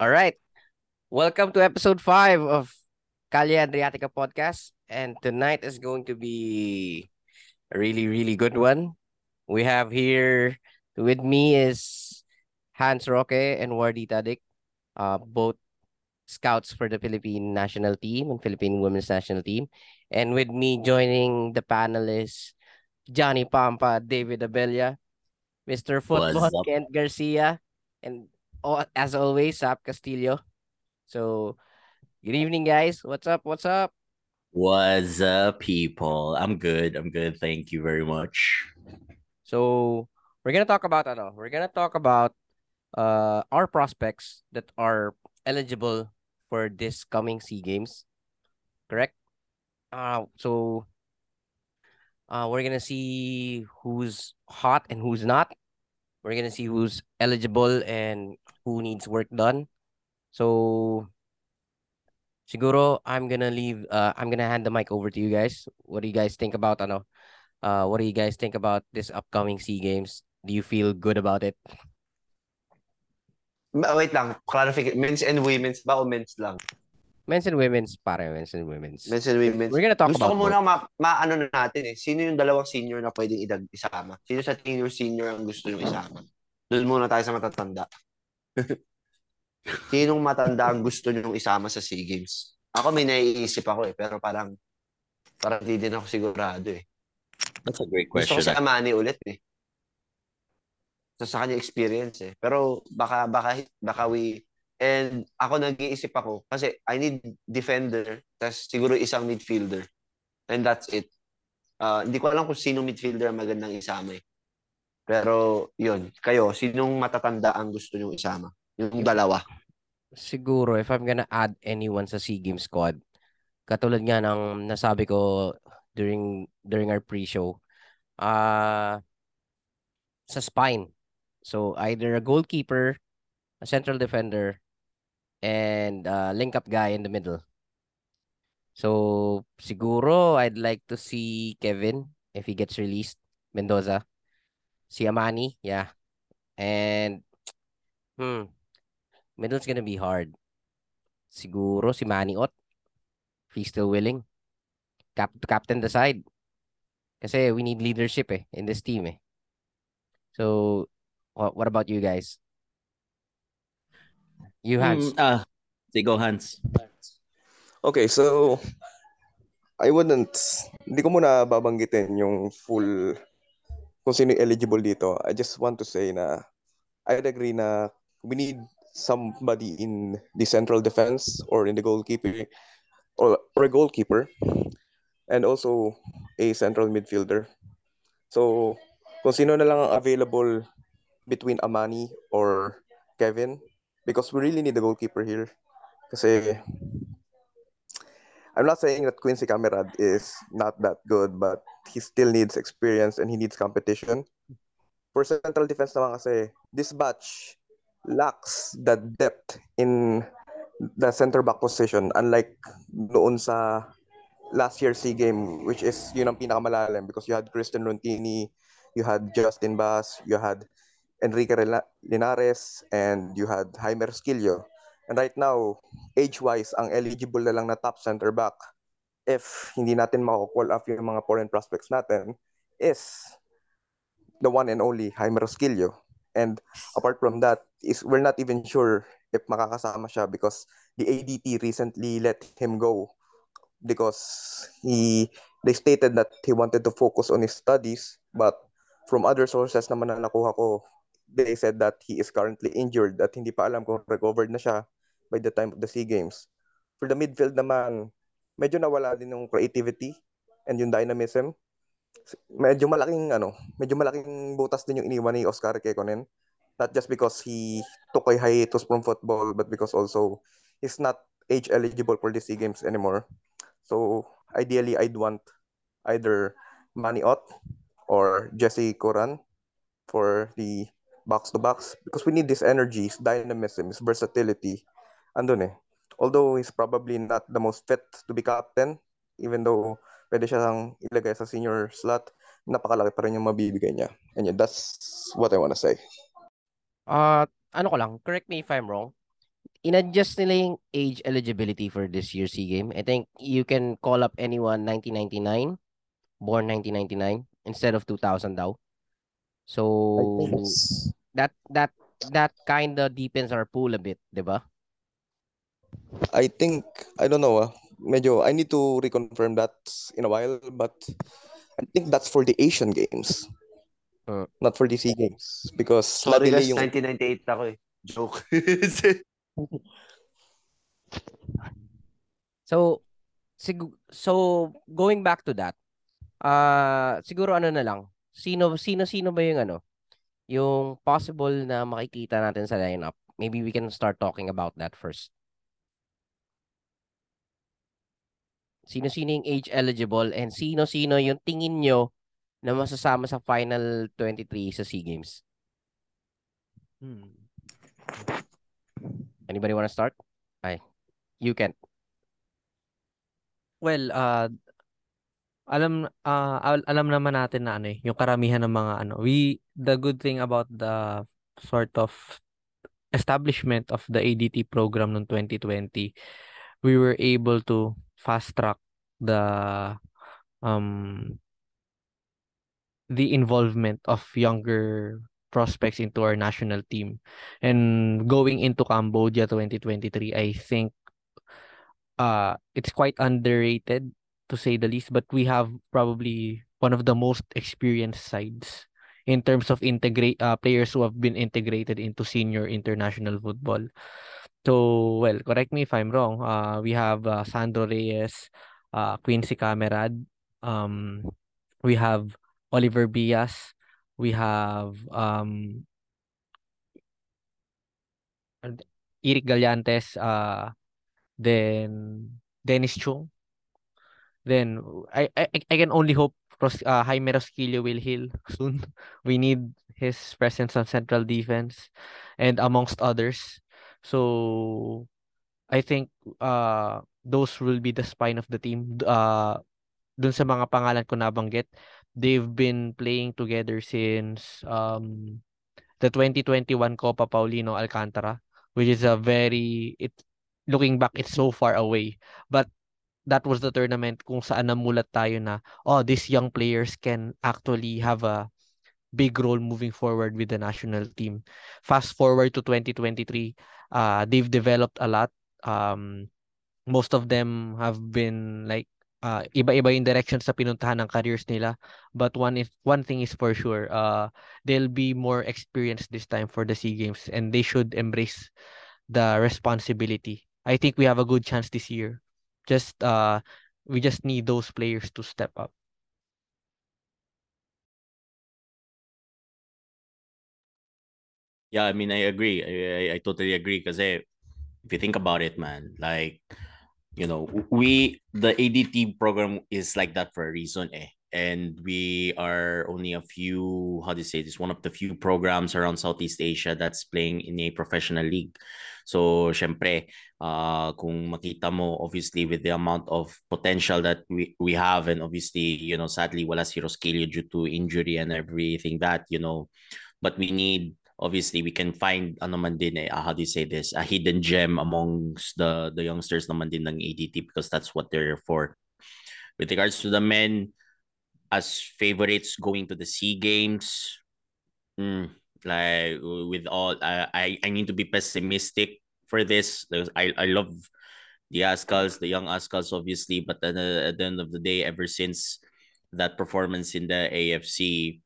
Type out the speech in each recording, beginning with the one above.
All right. Welcome to episode five of Calle Adriatica podcast. And tonight is going to be a really, really good one. We have here with me is Hans Roque and Wardy Tadik, uh, both scouts for the Philippine national team and Philippine women's national team. And with me joining the panel is Johnny Pampa, David Abella, Mr. Football, Kent Garcia, and as always, Zaph Castillo. So, good evening, guys. What's up? What's up? What's up, people? I'm good. I'm good. Thank you very much. So, we're gonna talk about ano, we're gonna talk about uh our prospects that are eligible for this coming SEA Games. Correct? Uh so uh we're gonna see who's hot and who's not. We're gonna see who's eligible and who needs work done. So siguro I'm gonna leave uh I'm gonna hand the mic over to you guys. What do you guys think about ano? Uh what do you guys think about this upcoming SEA Games? Do you feel good about it? Wait lang, clarify. Men's and women's ba o men's lang? Men's and women's, pare, men's and women's. Men's and women's. We're gonna talk Gusto about ko muna ma, maano na natin eh. Sino yung dalawang senior na pwedeng idag isama? Sino sa tingin yung senior ang gusto yung isama? Doon muna tayo sa matatanda. Sinong matanda ang gusto nyong isama sa SEA Games? Ako may naiisip ako eh, pero parang parang di din ako sigurado eh. That's a great Gusto question. ko si Amani ulit eh. So, sa kanya experience eh. Pero baka, baka, baka we, and ako nag-iisip ako, kasi I need defender, tas siguro isang midfielder. And that's it. Uh, hindi ko alam kung sino midfielder ang magandang isama eh. Pero, yun. Kayo, sinong matatanda ang gusto nyo isama? Yung dalawa. Siguro, if I'm gonna add anyone sa SEA Games squad, katulad nga ng nasabi ko during during our pre-show, uh, sa spine. So, either a goalkeeper, a central defender, and uh, link-up guy in the middle. So, siguro, I'd like to see Kevin if he gets released. Mendoza. Si Amani, yeah. And, hmm, middle's gonna be hard. Siguro si Manny Ot, if he's still willing. Cap captain the side. Kasi we need leadership eh, in this team eh. So, what, what about you guys? You Hans. Mm, ah, sige, go Hans. Okay, so I wouldn't, hindi ko muna babanggitin yung full, kung sino eligible dito. I just want to say na I'd agree na we need somebody in the central defense or in the goalkeeper or, or a goalkeeper and also a central midfielder. So, kung sino na lang ang available between Amani or Kevin because we really need a goalkeeper here. Kasi I'm not saying that Quincy Camerad is not that good, but he still needs experience and he needs competition. For central defense naman kasi, this batch lacks the depth in the center back position unlike noon sa last year's SEA game which is yun ang pinakamalalim because you had Kristen Rontini, you had Justin Bass, you had Enrique Linares, and you had Jaime Esquillo. And right now, age-wise, ang eligible na lang na top center back if hindi natin mako-call off yung mga foreign prospects natin is the one and only Jaime Esquillo. And apart from that, is we're not even sure if makakasama siya because the ADT recently let him go because he they stated that he wanted to focus on his studies but from other sources naman na nakuha ko they said that he is currently injured at hindi pa alam kung recovered na siya by the time of the SEA Games. For the midfield naman, medyo nawala din yung creativity and yung dynamism. Medyo malaking ano, medyo malaking butas din yung iniwan ni Oscar Kekkonen. Not just because he took a hiatus from football, but because also he's not age eligible for the SEA Games anymore. So ideally, I'd want either Manny Ott or Jesse Coran for the box to box because we need this energy, his dynamism, his versatility. Andun eh. Although he's probably not the most fit to be captain, even though pwede siyang ilagay sa senior slot, napakalaki pa rin yung mabibigay niya. And yeah, that's what I wanna say. Uh, ano ko lang, correct me if I'm wrong. in-adjust nila yung age eligibility for this year's SEA Game. I think you can call up anyone 1999, born 1999 instead of 2000 daw. So that that that kind of deepens our pool a bit, 'di ba? I think I don't know. ah. medyo I need to reconfirm that in a while, but I think that's for the Asian Games, Uh. not for the SEA Games because Sorry guys, yung 1998 ako eh. Joke. So sig- so going back to that. Ah, siguro ano na lang. Sino sino sino ba yung ano? Yung possible na makikita natin sa lineup. Maybe we can start talking about that first. Sino-sino yung age eligible and sino-sino yung tingin nyo na masasama sa final 23 sa SEA Games? Hmm. Anybody wanna start? Ay, you can. Well, uh, alam uh, al- alam naman natin na ano eh, yung karamihan ng mga ano. We the good thing about the sort of establishment of the ADT program noong 2020, we were able to fast track the um the involvement of younger prospects into our national team. And going into Cambodia 2023, I think uh it's quite underrated to say the least, but we have probably one of the most experienced sides in terms of integrate uh, players who have been integrated into senior international football. So, well, correct me if I'm wrong. Uh, we have uh, Sandro Reyes, uh, Quincy Kammeraad, um, we have Oliver Bias, we have um, Eric Gallantes, uh, then Dennis Chung. Then I I I can only hope Ros, uh, Jaime Rosquillo will heal soon. We need his presence on central defense and amongst others. So I think uh those will be the spine of the team. Uh dun sa mga pangalan ko nabanggit, they've been playing together since um the 2021 Copa Paulino Alcantara, which is a very it looking back it's so far away. But that was the tournament kung saan namulat tayo na oh these young players can actually have a big role moving forward with the national team. Fast forward to 2023, uh they've developed a lot. Um most of them have been like uh, iba-iba yung direction sa pinuntahan ng careers nila. But one is one thing is for sure, uh, they'll be more experienced this time for the SEA Games and they should embrace the responsibility. I think we have a good chance this year. Just uh, we just need those players to step up. Yeah, I mean, I agree. I, I, I totally agree because if you think about it, man, like, you know, we, the ADT program is like that for a reason, eh? And we are only a few, how do you say this, one of the few programs around Southeast Asia that's playing in a professional league. So, syempre, uh, kung makita mo, obviously, with the amount of potential that we, we have, and obviously, you know, sadly, wala si Rosquillo due to injury and everything that, you know, but we need obviously we can find ano man din eh, uh, how do you say this a hidden gem amongst the the youngsters naman din ng ADT because that's what they're for. With regards to the men as favorites going to the SEA Games mm, like with all I, I I need to be pessimistic for this. I I love the Azkals the young Azkals obviously but then uh, at the end of the day ever since that performance in the AFC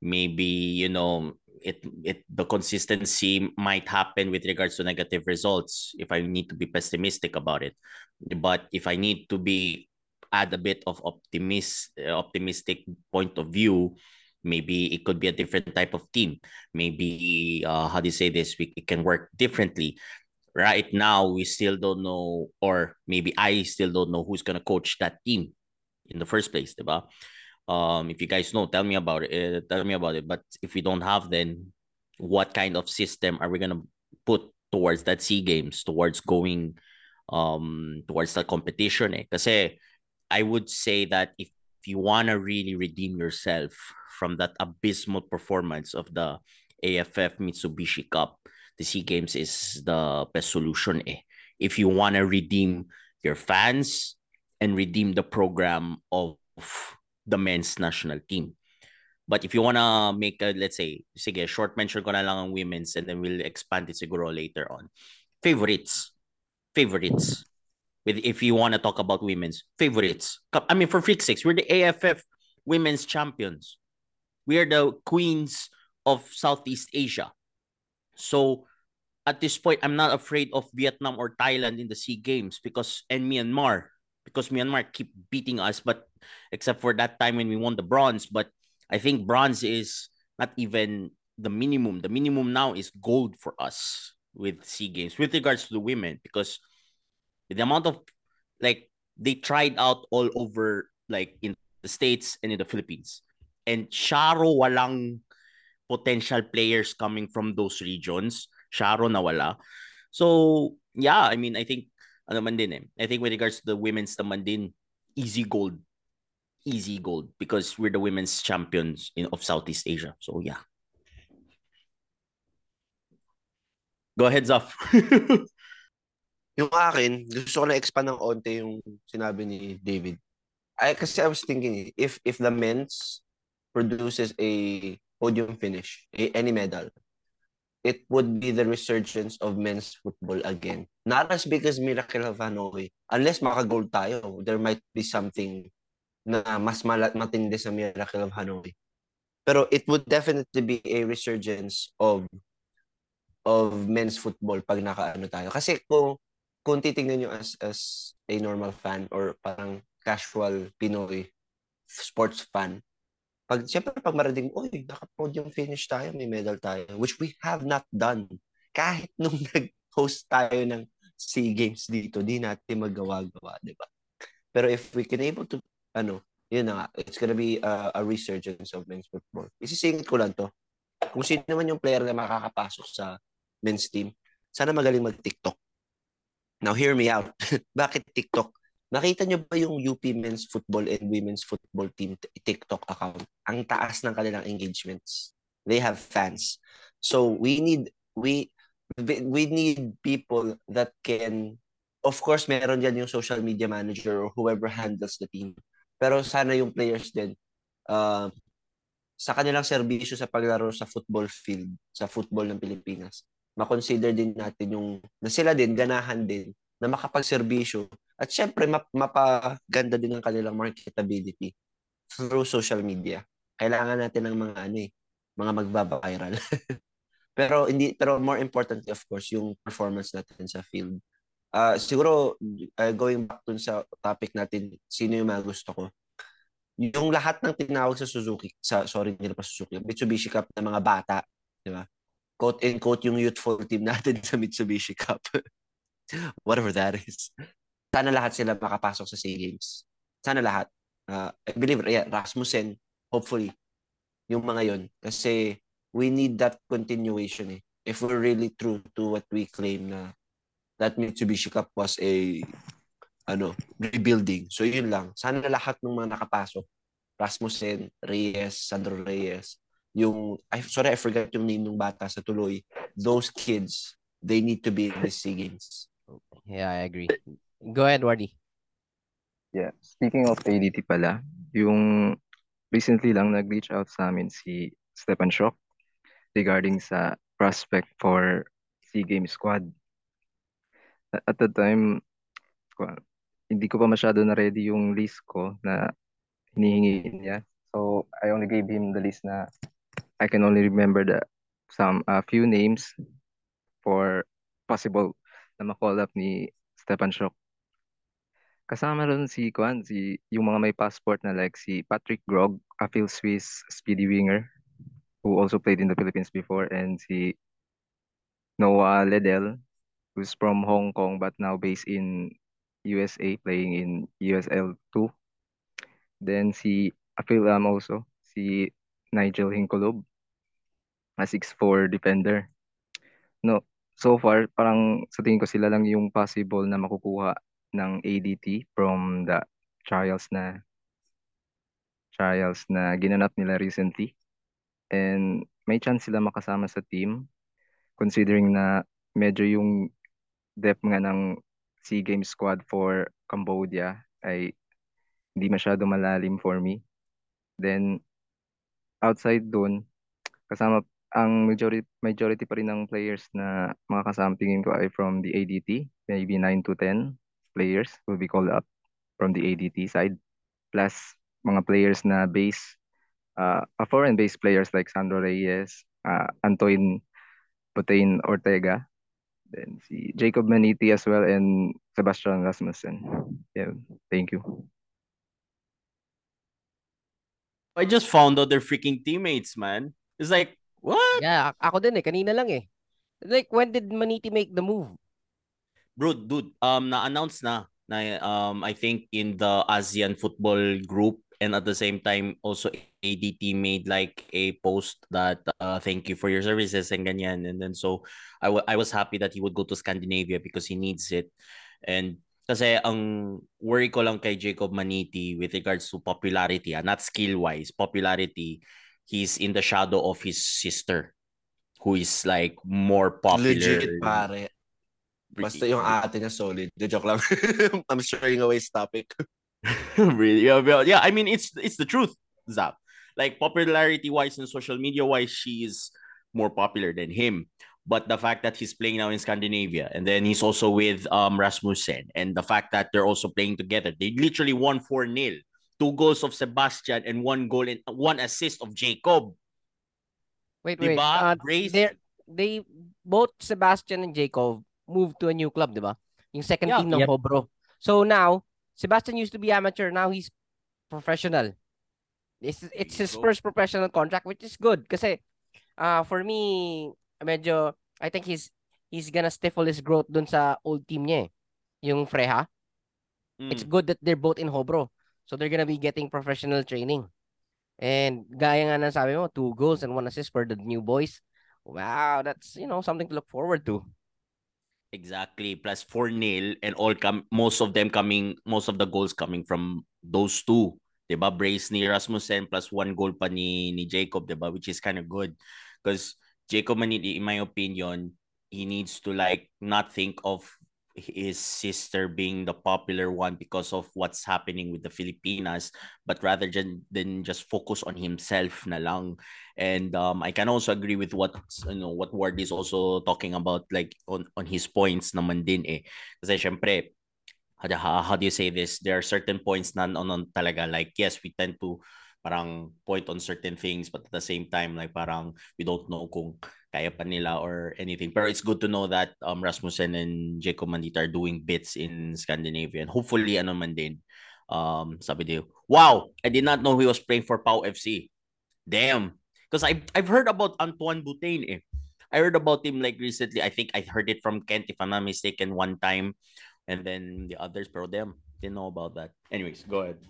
maybe you know it it the consistency might happen with regards to negative results if I need to be pessimistic about it. But if I need to be add a bit of optimist optimistic point of view, maybe it could be a different type of team. Maybe uh, how do you say this? We it can work differently. Right now, we still don't know, or maybe I still don't know who's gonna coach that team in the first place, diba? Um if you guys know tell me about it uh, tell me about it but if we don't have then what kind of system are we going to put towards that sea games towards going um towards that competition eh? kasi i would say that if you want to really redeem yourself from that abysmal performance of the AFF Mitsubishi Cup the SEA Games is the best solution eh. If you want to redeem your fans and redeem the program of the men's national team. But if you wanna make a, let's say, sige, short mention ko na lang ang women's and then we'll expand it siguro later on. Favorites. Favorites. With if you wanna talk about women's favorites. I mean, for freak six, we're the AFF women's champions. We are the queens of Southeast Asia. So at this point, I'm not afraid of Vietnam or Thailand in the SEA Games because and Myanmar because Myanmar keep beating us, but except for that time when we won the bronze, but I think bronze is not even the minimum. The minimum now is gold for us with SEA Games with regards to the women because the amount of like they tried out all over like in the States and in the Philippines. And Sharo walang potential players coming from those regions. Sharo nawala. So, yeah, I mean, I think ano man din eh. I think with regards to the women's naman din, easy gold easy gold because we're the women's champions in of Southeast Asia. So yeah. Go ahead, Zaf. yung akin, gusto ko na expand ng onte yung sinabi ni David. I, kasi I was thinking, if if the men's produces a podium finish, a, any medal, it would be the resurgence of men's football again. Not as big as Miracle of Hanoi. Unless makagold tayo, there might be something na mas malat matindi sa Miracle of Hanoi. Pero it would definitely be a resurgence of of men's football pag nakaano tayo. Kasi kung kung titingnan niyo as as a normal fan or parang casual Pinoy sports fan, pag siyempre pag marating, oy, naka-podium finish tayo, may medal tayo, which we have not done. Kahit nung nag-host tayo ng SEA Games dito, di natin magawa-gawa, di ba? Pero if we can able to ano, yun na nga, it's gonna be a, a resurgence of men's football. Isisingit ko lang to. Kung sino naman yung player na makakapasok sa men's team, sana magaling mag-TikTok. Now, hear me out. Bakit TikTok? Nakita nyo ba yung UP men's football and women's football team TikTok account? Ang taas ng kanilang engagements. They have fans. So we need we we need people that can of course meron diyan yung social media manager or whoever handles the team pero sana yung players din, uh, sa kanilang serbisyo sa paglaro sa football field, sa football ng Pilipinas, makonsider din natin yung, na sila din, ganahan din, na makapagserbisyo. At syempre, map, mapaganda din ang kanilang marketability through social media. Kailangan natin ng mga ano eh, mga magbaba-viral. pero hindi pero more importantly of course yung performance natin sa field uh, siguro uh, going back dun sa topic natin, sino yung mga gusto ko. Yung lahat ng tinawag sa Suzuki, sa sorry, hindi pa Suzuki, Mitsubishi Cup na mga bata, di ba? Quote and quote yung youthful team natin sa Mitsubishi Cup. Whatever that is. Sana lahat sila makapasok sa SEA Games. Sana lahat. Uh, I believe, yeah, Rasmussen, hopefully, yung mga yon Kasi we need that continuation eh. If we're really true to what we claim na that Mitsubishi Cup was a ano, rebuilding. So yun lang. Sana lahat ng mga nakapasok, Rasmussen, Reyes, Sandro Reyes, yung, I, sorry, I forgot yung name ng bata sa tuloy. Those kids, they need to be in the SEA Games. Yeah, I agree. Go ahead, Wardy. Yeah, speaking of ADT pala, yung recently lang nag-reach out sa amin si Stefan Schock regarding sa prospect for SEA Games squad at the time, hindi ko pa masyado na ready yung list ko na hinihingi niya. So, I only gave him the list na I can only remember the some a uh, few names for possible na ma-call up ni Stefan Schock. Kasama ron si Kwan, si yung mga may passport na like si Patrick Grog, a Phil Swiss speedy winger who also played in the Philippines before and si Noah Ledel who's from Hong Kong but now based in USA playing in USL 2. Then si Afil Lam also, si Nigel Hinkolob, a 6'4 defender. No, so far parang sa tingin ko sila lang yung possible na makukuha ng ADT from the trials na trials na ginanap nila recently. And may chance sila makasama sa team considering na medyo yung depth nga ng SEA Games squad for Cambodia ay hindi masyado malalim for me. Then outside dun, kasama ang majority majority pa rin ng players na mga kasama tingin ko ay from the ADT, maybe 9 to 10 players will be called up from the ADT side plus mga players na base uh, foreign based players like Sandro Reyes, uh, Antoine Putain Ortega, then si Jacob Maniti as well and Sebastian Rasmussen. Yeah, thank you. I just found out they're freaking teammates, man. It's like, what? Yeah, ako din eh. Kanina lang eh. Like, when did Maniti make the move? Bro, dude, um, na-announce na, na um, I think in the ASEAN football group and at the same time also ADT made like a post that uh, thank you for your services and ganyan and then so I, I was happy that he would go to Scandinavia because he needs it and kasi ang worry ko lang kay Jacob Maniti with regards to popularity ah, not skill wise popularity he's in the shadow of his sister who is like more popular Legit, pare. Basta yung ate niya solid. The joke lang. I'm straying away this topic. really yeah, well, yeah i mean it's it's the truth Zaph like popularity wise and social media wise she's more popular than him but the fact that he's playing now in Scandinavia and then he's also with um Rasmussen and the fact that they're also playing together they literally won 4 nil two goals of Sebastian and one goal and one assist of Jacob Wait, wait. Diba? Uh, Grace- they're- they, both Sebastian and Jacob moved to a new club, di ba? Yung second Yeah. team ng Yep. Hobro. So now, Sebastian used to be amateur. Now he's professional. It's, it's his Go. first professional contract, which is good. Kasi, uh, for me, medyo, I think he's he's gonna stifle his growth dun sa old team niya eh. Yung Freha. It's Mm. good that they're both in Hobro. So they're gonna be getting professional training. And gaya nga ng sabi mo, two goals and one assist for the new boys. Wow, that's, you know, something to look forward to. Exactly. Plus 4 nil and all come most of them coming most of the goals coming from those two. ba? Brace ni Rasmussen plus one goal pa ni ni Jacob, ba? Which is kind of good because Jacob Maniti in my opinion, he needs to like not think of his sister being the popular one because of what's happening with the Filipinas, but rather than, than just focus on himself na lang. And um, I can also agree with what you know what Ward is also talking about, like on on his points naman din eh. Kasi syempre, how, how, do you say this? There are certain points na on talaga like yes, we tend to parang point on certain things, but at the same time like parang we don't know kung kaya pa nila or anything. Pero it's good to know that um Rasmussen and Jacob Maniti are doing bits in Scandinavia and hopefully ano man din. Um, sabi niyo, wow, I did not know he was playing for Pau FC. Damn. Because I've, I've heard about Antoine Boutain eh. I heard about him like recently. I think I heard it from Kent, if I'm not mistaken, one time. And then the others, pero damn, didn't know about that. Anyways, go ahead.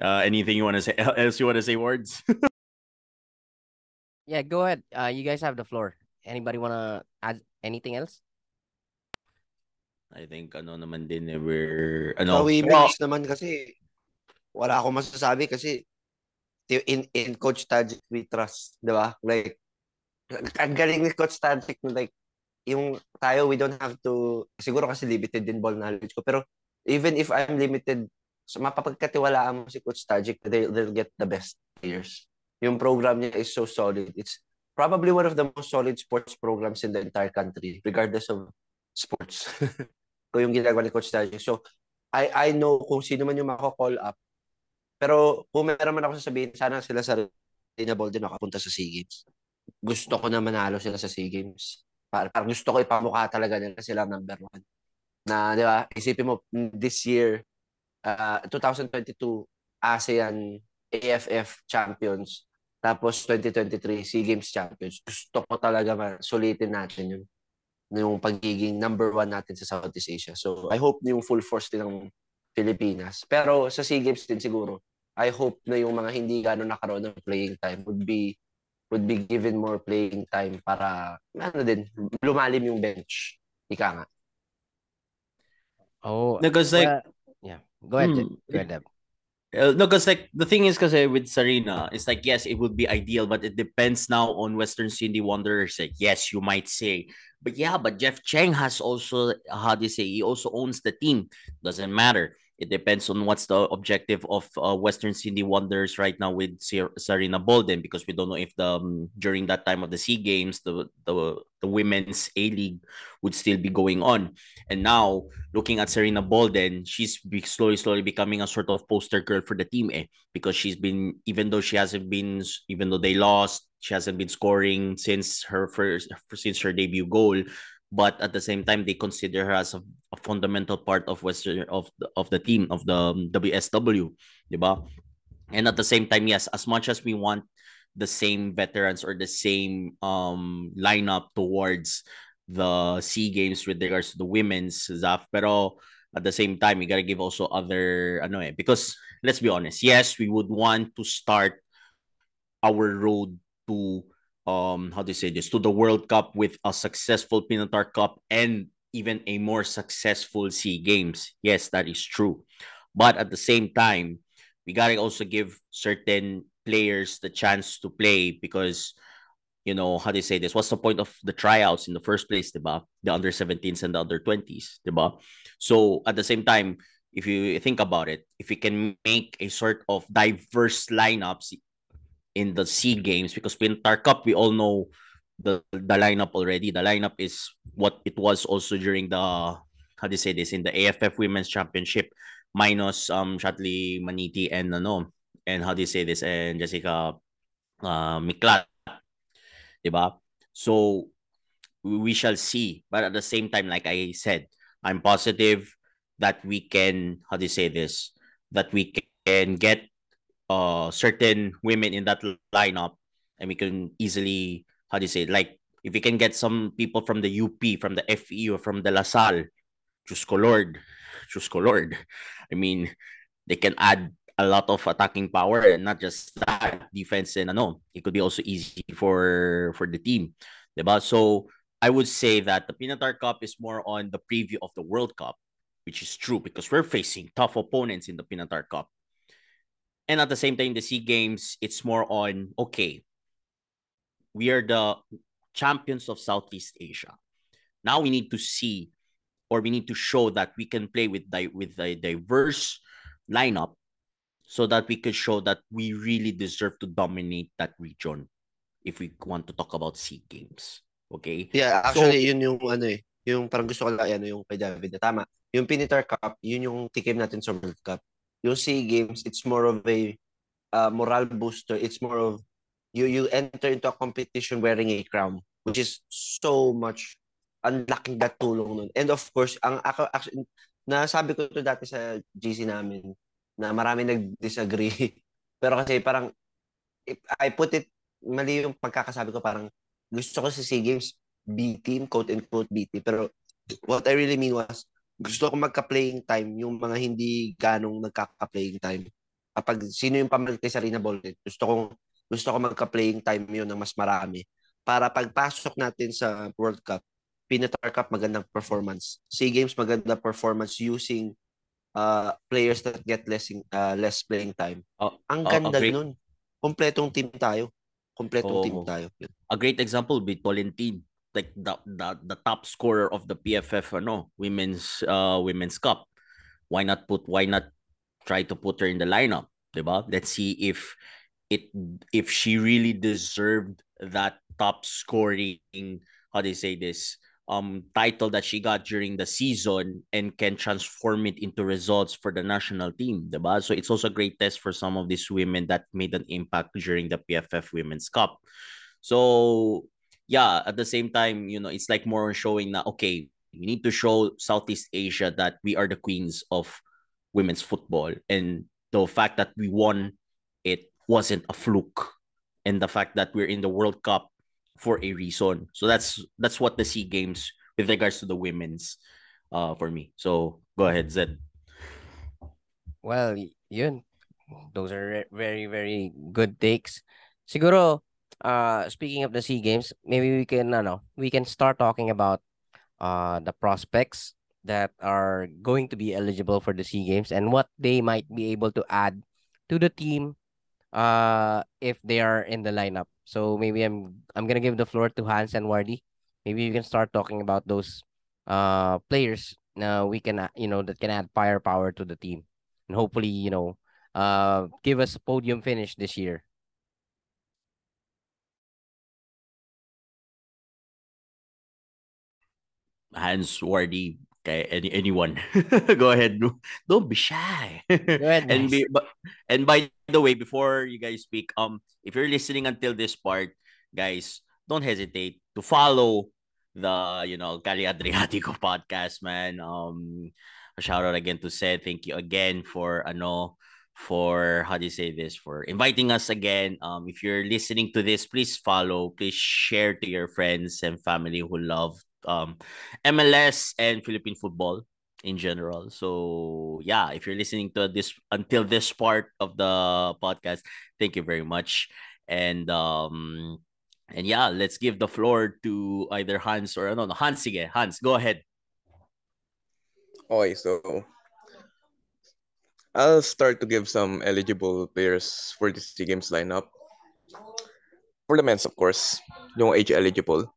Uh, anything you want to say? Else you want to say words? Yeah, go ahead. Uh, you guys have the floor. Anybody wanna add anything else? I think ano naman din eh, we're Sa ano. women's naman kasi, wala akong masasabi kasi in, in Coach Stajcic we trust, di ba? Like, ang galing ni Coach Stajcic, like, yung tayo, we don't have to, siguro kasi limited din ball knowledge ko, pero even if I'm limited, so mapapagkatiwalaan mo si Coach Tajik, they, they'll get the best players. Yung program niya is so solid. It's probably one of the most solid sports programs in the entire country, regardless of sports. Kung yung ginagawa ni Coach Tajik. So, I I know kung sino man yung mako-call up. Pero kung meron man ako sasabihin, sana sila sa Reynable din makapunta sa SEA Games. Gusto ko na manalo sila sa SEA Games. Parang, parang gusto ko ipamukha talaga nila sila number one. Na, di ba, isipin mo, this year, uh, 2022, ASEAN AFF champions. Tapos 2023, SEA Games champions. Gusto ko talaga man, sulitin natin yun yung pagiging number one natin sa Southeast Asia. So, I hope na yung full force din ng Pilipinas. Pero sa SEA Games din siguro, I hope na yung mga hindi gano'n nakaroon ng playing time would be would be given more playing time para ano din, lumalim yung bench. Ika nga. Oh, Because like, yeah. Go ahead. Hmm. Deb. Go ahead, Uh, no, because like the thing is, because with Sarina, it's like yes, it would be ideal, but it depends now on Western Sydney Wanderers. Like yes, you might say, but yeah, but Jeff Chang has also how do you say he also owns the team. Doesn't matter. It depends on what's the objective of uh, Western Sydney Wanderers right now with Sarina Bolden because we don't know if the um, during that time of the Sea Games the the the women's A League would still be going on. And now looking at Sarina Bolden, she's slowly slowly becoming a sort of poster girl for the team eh because she's been even though she hasn't been even though they lost she hasn't been scoring since her first since her debut goal but at the same time they consider her as a, a fundamental part of Western of the, of the team of the um, WSW, diba? And at the same time, yes, as much as we want the same veterans or the same um lineup towards the Sea Games with regards to the women's Zaph, pero at the same time, we gotta give also other ano eh, because let's be honest, yes, we would want to start our road to um how do you say this to the World Cup with a successful Pinatar Cup and even a more successful SEA Games. Yes, that is true. But at the same time, we gotta also give certain players the chance to play because you know how do you say this what's the point of the tryouts in the first place diba? the under 17s and the under 20s diba? so at the same time if you think about it if we can make a sort of diverse lineups in the SEA Games because Pinatar Cup, we all know the the lineup already. The lineup is what it was also during the how do you say this in the AFF Women's Championship minus um Shatley Maniti and ano and how do you say this and Jessica uh, Miklat. Diba? So we shall see. But at the same time, like I said, I'm positive that we can how do you say this that we can get uh certain women in that lineup and we can easily how do you say it? like if we can get some people from the UP from the FE or from the La Salle Chusco Lord Chusco Lord I mean they can add a lot of attacking power and not just that defense and ano it could be also easy for for the team diba? so I would say that the Pinatar Cup is more on the preview of the World Cup which is true because we're facing tough opponents in the Pinatar Cup and at the same time the sea games it's more on okay we are the champions of southeast asia. Now we need to see or we need to show that we can play with di- with a diverse lineup so that we could show that we really deserve to dominate that region if we want to talk about sea games okay? Yeah actually so, yun yung ano eh yung parang gusto ko lang ano yung kay David tama. Yung Pinatar Cup yun yung tikim natin sa World Cup yung SEA Games, it's more of a uh, moral booster. It's more of you you enter into a competition wearing a crown, which is so much ang laking tulong nun. And of course, ang ako actually, nasabi ko to dati sa GC namin na marami nag-disagree. Pero kasi parang if I put it mali yung pagkakasabi ko parang gusto ko sa SEA Games B team, quote and quote B team. Pero what I really mean was gusto ko magka-playing time yung mga hindi ganong nagkaka-playing time. Kapag sino yung pamalit kay Sarina Bolden, gusto kong gusto ko magka-playing time yun ng mas marami para pagpasok natin sa World Cup, Pinatar Cup magandang performance. SEA Games maganda performance using uh, players that get less uh, less playing time. Oh, Ang ganda oh, nun. Kompletong team tayo. Kompletong oh, team tayo. A great example with Tolentine like the, the the top scorer of the PFF ano women's uh women's cup. Why not put why not try to put her in the lineup diba let's see if it if she really deserved that top scoring how do you say this um title that she got during the season and can transform it into results for the national team diba so it's also a great test for some of these women that made an impact during the PFF Women's Cup. So yeah, at the same time, you know, it's like more on showing that okay, we need to show Southeast Asia that we are the queens of women's football, and the fact that we won it wasn't a fluke, and the fact that we're in the World Cup for a reason. So that's that's what the Sea Games with regards to the women's, uh, for me. So go ahead, Zed. Well, yun. Those are very, very good takes. Siguro, uh speaking of the SEA Games, maybe we can no no we can start talking about uh the prospects that are going to be eligible for the SEA Games and what they might be able to add to the team uh if they are in the lineup. So maybe I'm I'm gonna give the floor to Hans and Wardy. Maybe you can start talking about those uh players uh, we can uh, you know that can add firepower to the team and hopefully you know uh give us a podium finish this year. Hans Wardy, any anyone. Go ahead. Don't be shy. Go ahead, and be but and by the way, before you guys speak, um, if you're listening until this part, guys, don't hesitate to follow the you know Cali Adriatico podcast, man. Um, a shout out again to Seth. Thank you again for ano for how do you say this for inviting us again. Um, if you're listening to this, please follow, please share to your friends and family who love um MLS and Philippine football in general. So yeah, if you're listening to this until this part of the podcast, thank you very much. And um and yeah, let's give the floor to either Hans or no, no Hans sige. Hans, go ahead. Okay, so I'll start to give some eligible players for the SEA Games lineup. For the men's, of course, yung age eligible.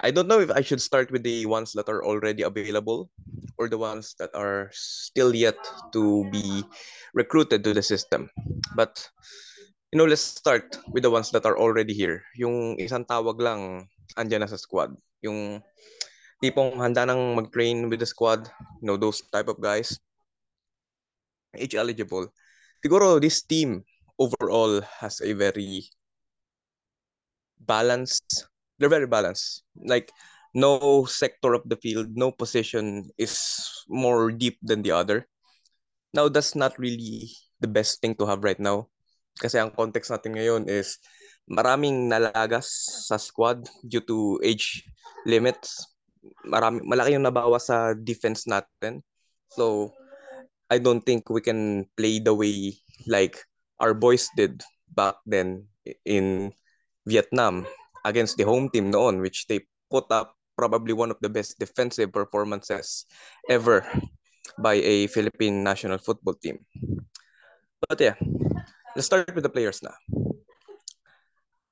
I don't know if I should start with the ones that are already available or the ones that are still yet to be recruited to the system. But you know, let's start with the ones that are already here. Yung isang tawag lang andyan na sa squad. Yung tipong handa nang mag-train with the squad, you know, those type of guys. Age eligible. Siguro this team overall has a very balanced they're very balanced. Like no sector of the field, no position is more deep than the other. Now that's not really the best thing to have right now. Kasi ang context natin ngayon is maraming nalagas sa squad due to age limits. Marami, malaki yung nabawas sa defense natin. So, I don't think we can play the way like our boys did back then in Vietnam against the home team noon, which they put up probably one of the best defensive performances ever by a Philippine national football team. But yeah, let's start with the players now.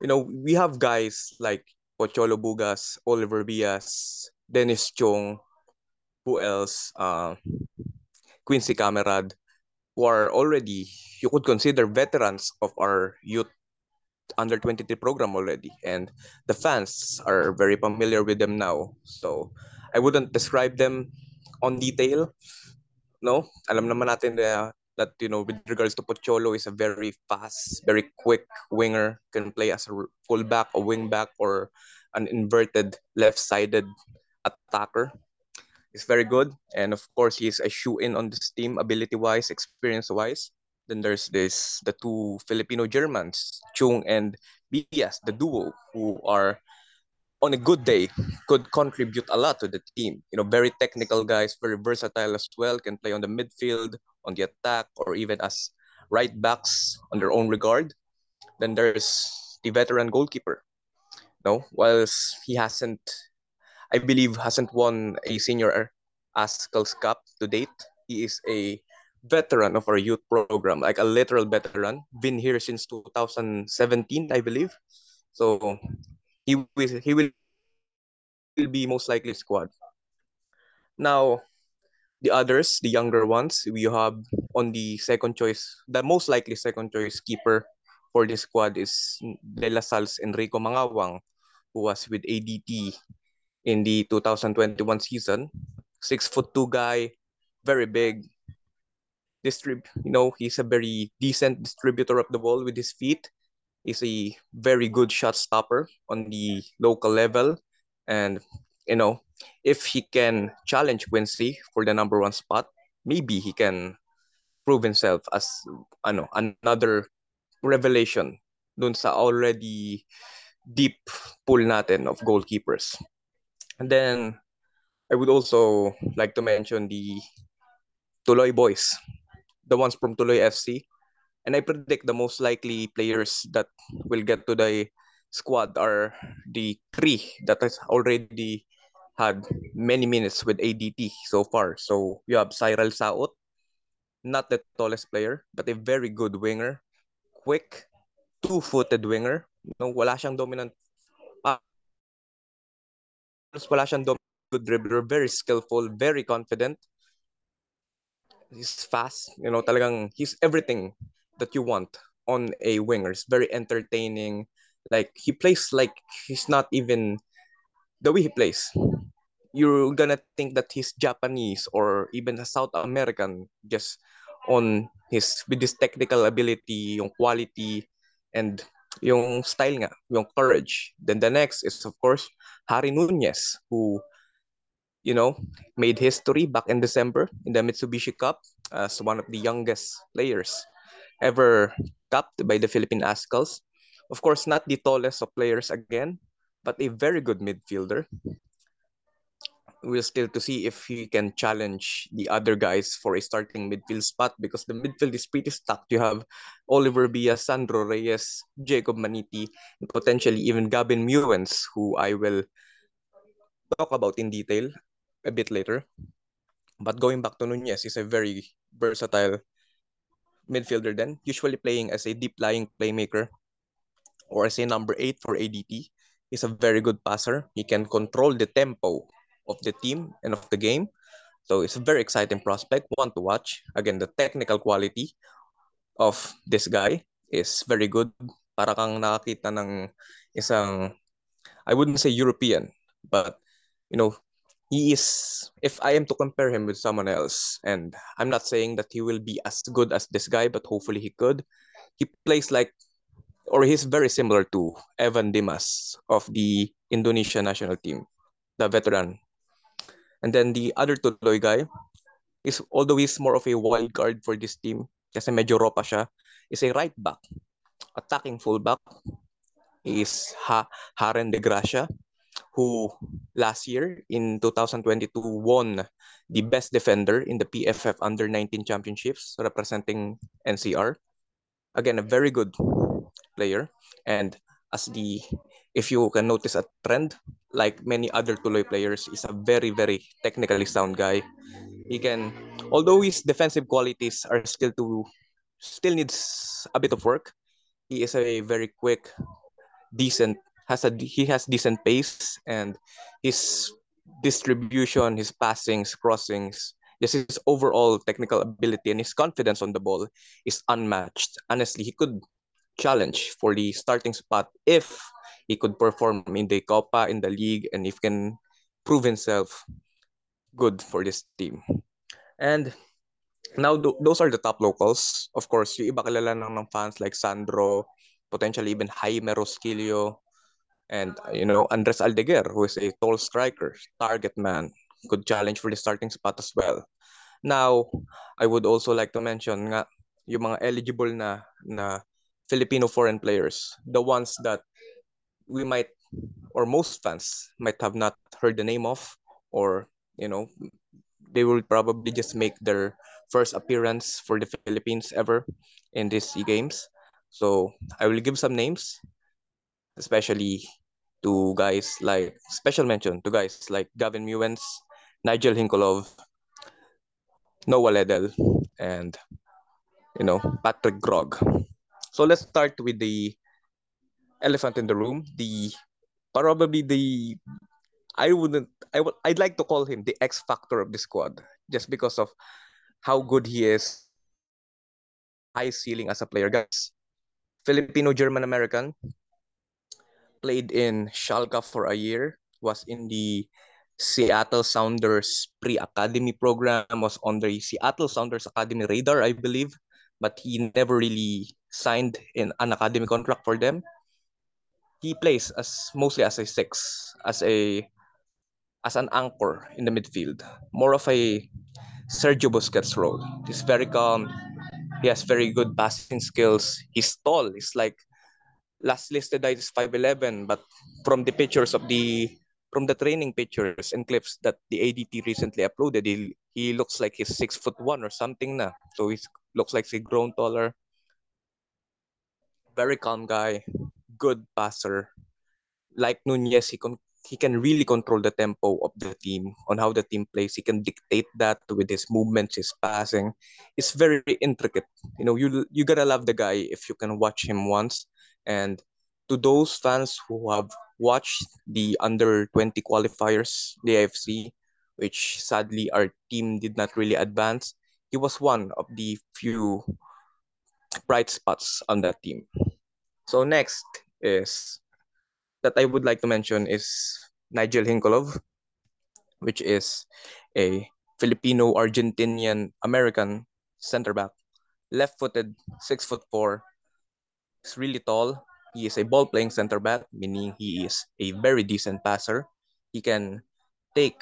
You know, we have guys like Pocholo Bugas, Oliver Bias, Dennis Chung, who else? Uh, Quincy Kammeraad, who are already, you could consider veterans of our youth under 23 program already and the fans are very familiar with them now. So i wouldn't describe them on detail no? Alam naman natin na that you know with regards to Pocholo is a very fast very quick winger can play as a fullback a wingback or an inverted left-sided attacker. He's very good and of course he's a shoe in on this team ability wise experience wise then there's this the two Filipino Germans, Chung and Bias, the duo, who are on a good day could contribute a lot to the team. You know, very technical guys, very versatile as well, can play on the midfield, on the attack, or even as right backs on their own regard. Then there's the veteran goalkeeper. No, whilst he hasn't, I believe, hasn't won a senior Azkals Cup to date, he is a veteran of our youth program, like a literal veteran. Been here since 2017, I believe. So he will he will be most likely squad. Now, the others, the younger ones, we have on the second choice, the most likely second choice keeper for this squad is De La Salle's Enrico Mangawang, who was with ADT in the 2021 season. Six foot two guy, very big, distrib you know he's a very decent distributor of the ball with his feet. He's a very good shot stopper on the local level. And you know if he can challenge Quincy for the number one spot maybe he can prove himself as ano another revelation dun sa already deep pool natin of goalkeepers. And then I would also like to mention the Tuloy boys the ones from Tuloy FC. And I predict the most likely players that will get to the squad are the three that has already had many minutes with ADT so far. So you have Cyril Saot, not the tallest player, but a very good winger, quick, two-footed winger. No, wala siyang dominant wala siyang dominant good dribbler, very skillful, very confident. He's fast, you know, talagang he's everything that you want on a winger. It's very entertaining. Like he plays like he's not even the way he plays. You're gonna think that he's Japanese or even a South American just on his with his technical ability, yung quality and yung style nga, yung courage. Then the next is of course Harry Nunez who you know, made history back in December in the Mitsubishi Cup as one of the youngest players ever capped by the Philippine Azkals. Of course, not the tallest of players again, but a very good midfielder. We'll still to see if he can challenge the other guys for a starting midfield spot because the midfield is pretty stacked. You have Oliver Villa, Sandro Reyes, Jacob Maniti, and potentially even Gavin Muens, who I will talk about in detail a bit later. But going back to Nunez, he's a very versatile midfielder then, usually playing as a deep lying playmaker or as a number eight for ADT. He's a very good passer. He can control the tempo of the team and of the game. So it's a very exciting prospect, one to watch. Again, the technical quality of this guy is very good. Para kang nakakita ng isang, I wouldn't say European, but you know, he is if I am to compare him with someone else, and I'm not saying that he will be as good as this guy, but hopefully he could. He plays like or he's very similar to Evan Dimas of the Indonesia national team, the veteran. And then the other Tuloy guy is although he's more of a wild card for this team, kasi medyo raw pa siya, is a right back, attacking fullback. Is ha Haren de Gracia, who last year in 2022 won the best defender in the PFF Under 19 Championships representing NCR. Again, a very good player and as the if you can notice a trend like many other Tuloy players is a very very technically sound guy. He can although his defensive qualities are still to still needs a bit of work. He is a very quick decent has a he has decent pace and his distribution, his passings, crossings, just his overall technical ability and his confidence on the ball is unmatched. Honestly, he could challenge for the starting spot if he could perform in the Copa, in the league, and if can prove himself good for this team. And now th- those are the top locals. Of course, yung iba kilala ng, fans like Sandro, potentially even Jaime Rosquillo, and you know Andres Aldeguer, who is a tall striker, target man, could challenge for the starting spot as well. Now, I would also like to mention nga yung mga eligible na na Filipino foreign players, the ones that we might or most fans might have not heard the name of or you know they will probably just make their first appearance for the Philippines ever in these games. So I will give some names especially to guys like special mention to guys like Gavin Muens, Nigel Hinkolov, Noah Ledel, and you know Patrick Grog. So let's start with the elephant in the room. The probably the I wouldn't I would I'd like to call him the X factor of the squad just because of how good he is, high ceiling as a player. Guys, Filipino German American, played in Schalke for a year, was in the Seattle Sounders pre-academy program, was on the Seattle Sounders Academy radar, I believe, but he never really signed in an academy contract for them. He plays as mostly as a six, as a as an anchor in the midfield, more of a Sergio Busquets role. He's very calm. He has very good passing skills. He's tall. He's like last listed is 5'11 but from the pictures of the from the training pictures and clips that the ADT recently uploaded he, he looks like he's six foot one or something na so he looks like he's grown taller very calm guy good passer like Nunez he can he can really control the tempo of the team on how the team plays. He can dictate that with his movements, his passing. It's very intricate. You know, you you gotta love the guy if you can watch him once. And to those fans who have watched the under 20 qualifiers, the AFC, which sadly our team did not really advance, he was one of the few bright spots on that team. So next is that I would like to mention is Nigel Hinkolov, which is a Filipino Argentinian American center back, left footed, six foot four. He's really tall. He is a ball playing center back, meaning he is a very decent passer. He can take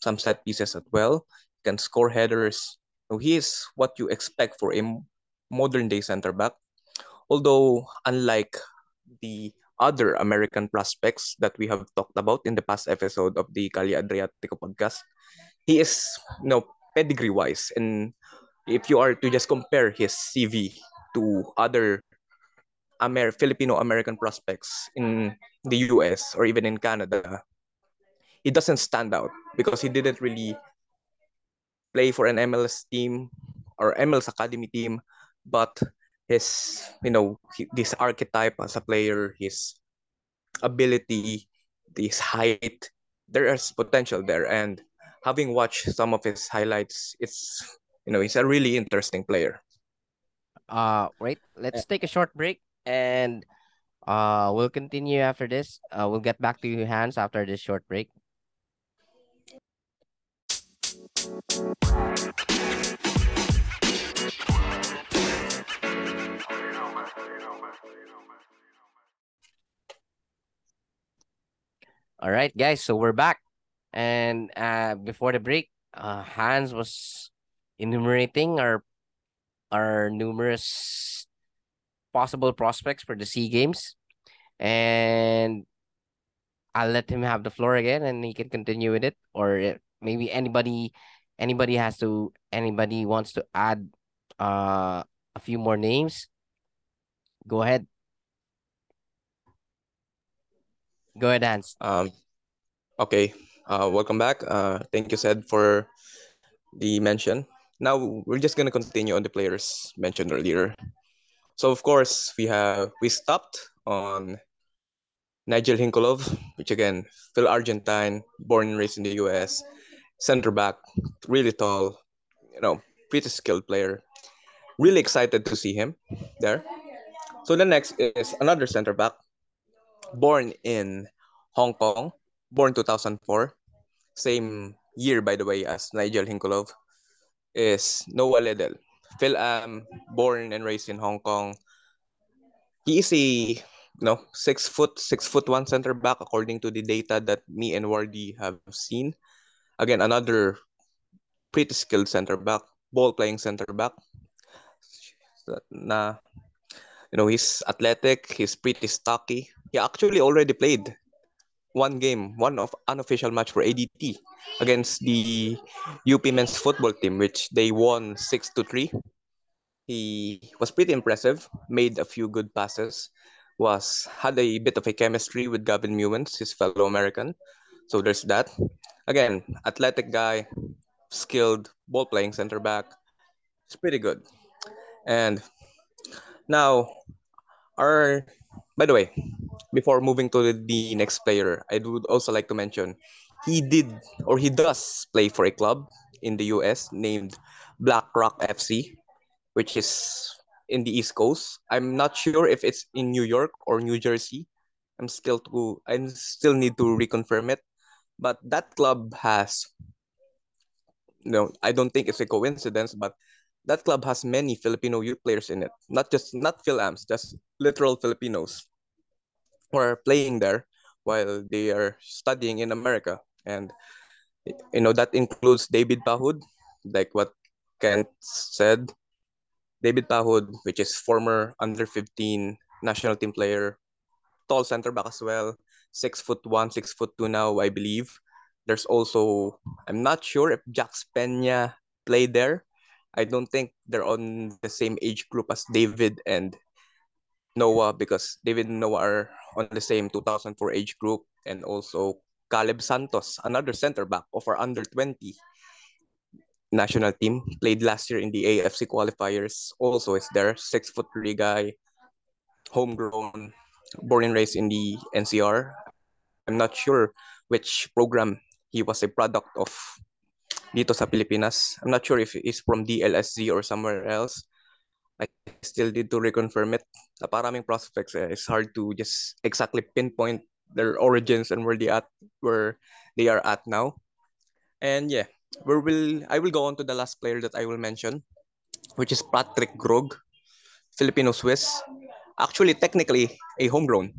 some set pieces as well, he can score headers. So he is what you expect for a modern day center back. Although, unlike the other American prospects that we have talked about in the past episode of the Cali Adriatico podcast. He is, you know, pedigree wise. And if you are to just compare his CV to other Amer- Filipino American prospects in the US or even in Canada, he doesn't stand out because he didn't really play for an MLS team or MLS Academy team, but his you know this archetype as a player his ability his height there is potential there. And having watched some of his highlights it's you know he's a really interesting player. Uh right let's take a short break and uh we'll continue after this uh we'll get back to you Hans after this short break All right, guys. So we're back, and uh, before the break, uh, Hans was enumerating our our numerous possible prospects for the Sea Games, and I'll let him have the floor again, and he can continue with it, or maybe anybody anybody has to anybody wants to add uh a few more names. Go ahead. Go ahead, Hans. Um, okay. Uh, welcome back. Uh, thank you, Said, for the mention. Now we're just gonna continue on the players mentioned earlier. So of course we have we stopped on Nigel Hinkolov, which again, Phil Argentine, born and raised in the US, center back, really tall, you know, pretty skilled player. Really excited to see him there. So the next is another center back, born in Hong Kong, born 2004, same year by the way as Nigel Hinkolov, is Noah Ledel. Phil Am, born and raised in Hong Kong. He is a you know six foot six foot one center back according to the data that me and Wardy have seen. Again, another pretty skilled center back, ball playing center back. Na you know he's athletic, he's pretty stocky. He actually already played one game, one of unofficial match for ADT against the UP men's football team, which they won six to three. He was pretty impressive, made a few good passes, was had a bit of a chemistry with Gavin Muens, his fellow American. So there's that. Again, athletic guy, skilled, ball playing center back. It's pretty good. And now our by the way, before moving to the next player, I would also like to mention he did or he does play for a club in the US named Black Rock FC, which is in the East Coast. I'm not sure if it's in New York or New Jersey. I'm still to I still need to reconfirm it. But that club has you know, I don't think it's a coincidence, but that club has many Filipino youth players in it. Not just not Phil Philams, just literal Filipinos are playing there while they are studying in America. And you know that includes David Pahud, like what Kent said. David Pahud, which is former under 15 national team player, tall center back as well, six foot one, six foot two now, I believe. There's also I'm not sure if Jax Pena played there. I don't think they're on the same age group as David and Noah because David and Noah are on the same 2004 age group and also Caleb Santos, another center back of our under 20 national team, played last year in the AFC qualifiers. Also is there, six foot three guy, homegrown, born and raised in the NCR. I'm not sure which program he was a product of dito sa Pilipinas. I'm not sure if he's from DLSZ or somewhere else. Still need to reconfirm it. Naparaming prospects. Eh. It's hard to just exactly pinpoint their origins and where they at where they are at now. And yeah, we will I will go on to the last player that I will mention, which is Patrick Grog, Filipino Swiss. Actually, technically a homegrown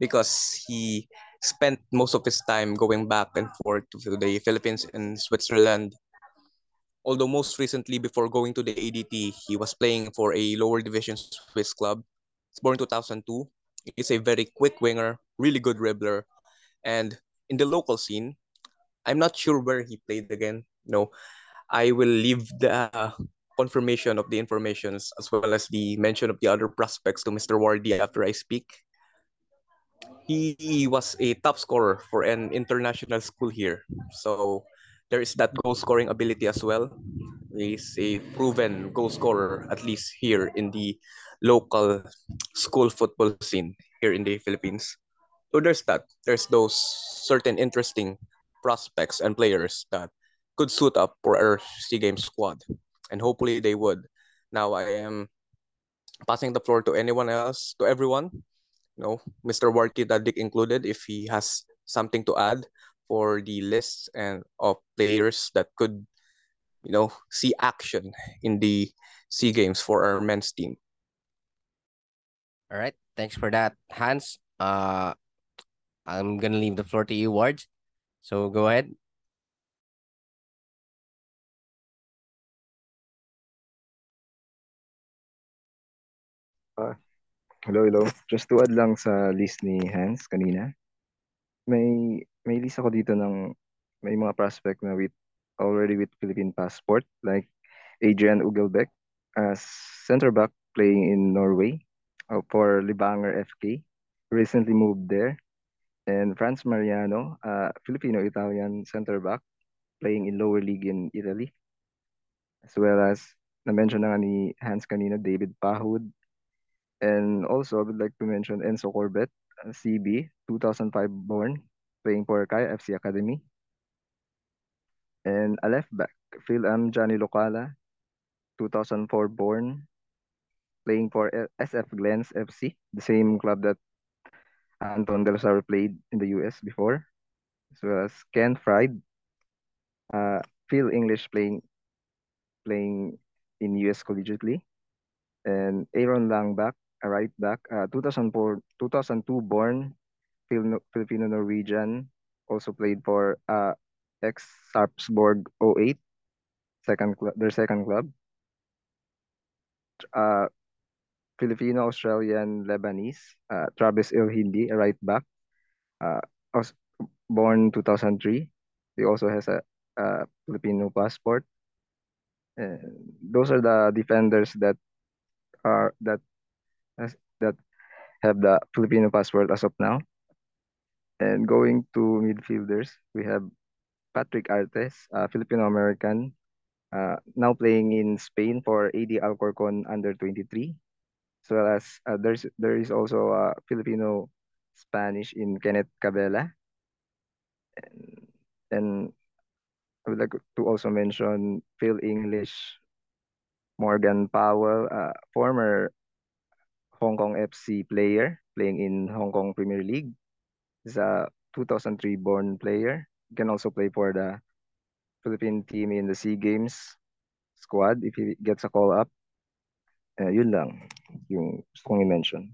because he spent most of his time going back and forth to the Philippines and Switzerland. Although most recently, before going to the ADT, he was playing for a lower division Swiss club. He's born 2002. He's a very quick winger, really good dribbler. And in the local scene, I'm not sure where he played again. No, I will leave the uh, confirmation of the informations as well as the mention of the other prospects to Mr. Wardy after I speak he was a top scorer for an international school here. So there is that goal scoring ability as well. He's a proven goal scorer, at least here in the local school football scene here in the Philippines. So there's that. There's those certain interesting prospects and players that could suit up for our SEA Games squad. And hopefully they would. Now I am passing the floor to anyone else, to everyone you know, Mr. Wardy Dadik included, if he has something to add for the list and of players that could, you know, see action in the SEA Games for our men's team. All right. Thanks for that, Hans. Uh, I'm gonna leave the floor to you, Ward. So go ahead. Uh, Hello, hello. Just to add lang sa list ni Hans kanina, may may list ako dito ng may mga prospect na with already with Philippine passport like Adrian Ugelbeck as center back playing in Norway uh, for Libanger FK recently moved there and Franz Mariano uh, Filipino-Italian center back playing in lower league in Italy as well as na-mention na ni Hans kanina David Pahud And also, I would like to mention Enzo Corbett, CB, 2005 born, playing for Kaya FC Academy. And a left back, Phil M. Johnny Locala, 2004 born, playing for SF Glens FC, the same club that Anton Del Saro played in the US before, as well as Ken Fried, uh, Phil English playing playing in US collegiately, and Aaron Langback, a right back, uh, 2004, 2002 born, Filipino Norwegian, also played for uh, ex Sarpsborg 08, second their second club. Uh, Filipino Australian Lebanese, uh, Travis Ilhindi, a right back, uh, born 2003. He also has a, a Filipino passport. And those are the defenders that are that that have the Filipino passport as of now. And going to midfielders, we have Patrick Artes, a Filipino-American, uh, now playing in Spain for AD Alcorcon under 23. As well as uh, there's there is also a Filipino Spanish in Kenneth Cabela. And, and I would like to also mention Phil English, Morgan Powell, uh, former Hong Kong FC player playing in Hong Kong Premier League. He's a 2003 born player. He can also play for the Philippine team in the SEA Games squad if he gets a call up. Uh, yun lang yung gusto kong i-mention.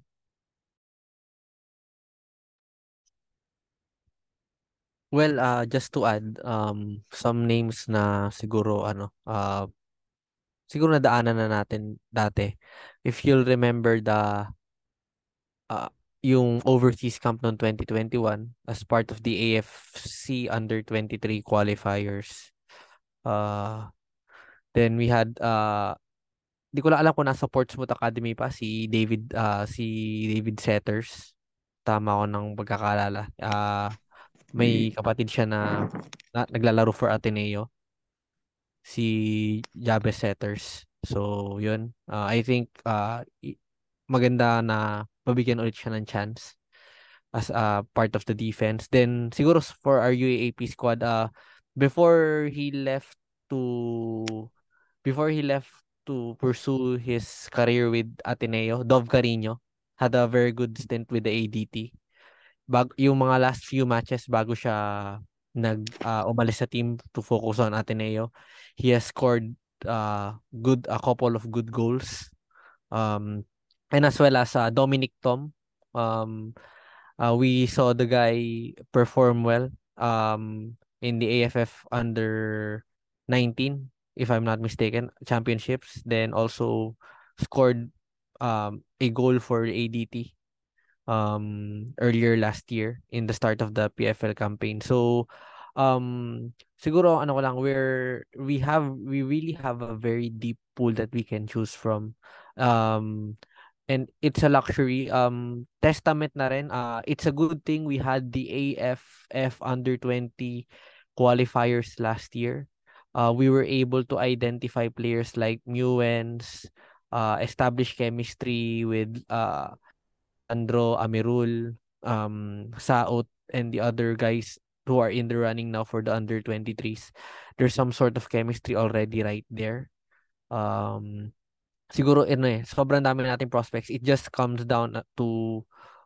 Well, uh, just to add, um, some names na siguro ano, uh, siguro nadaanan na natin dati. If you'll remember the uh, yung overseas camp noong 2021 as part of the AFC under 23 qualifiers. Uh, then we had uh, di ko lang alam kung nasa Portsmouth Academy pa si David uh, si David Setters. Tama ako ng pagkakalala. Uh, may kapatid siya na, na naglalaro for Ateneo si Jabez Setters. So, yun. Uh, I think uh, maganda na mabigyan ulit siya ng chance as a part of the defense. Then, siguro for our UAAP squad, uh, before he left to before he left to pursue his career with Ateneo, Dov Carino had a very good stint with the ADT. Bag yung mga last few matches bago siya nag uh, umalis sa team to focus on Ateneo, he has scored uh, good a couple of good goals. Um, and as well as uh, Dominic Tom. Um, uh, we saw the guy perform well um, in the AFF under 19, if I'm not mistaken, championships. Then also scored um, a goal for ADT um, earlier last year in the start of the PFL campaign. So um siguro ano ko lang we're we have we really have a very deep pool that we can choose from. Um and it's a luxury. Um testament na rin uh it's a good thing we had the AFF under 20 qualifiers last year. Uh we were able to identify players like Muens uh establish chemistry with uh Andro Amirul um Saot and the other guys who are in the running now for the under 23s there's some sort of chemistry already right there. Um siguro ano eh sobrang dami nating prospects. It just comes down to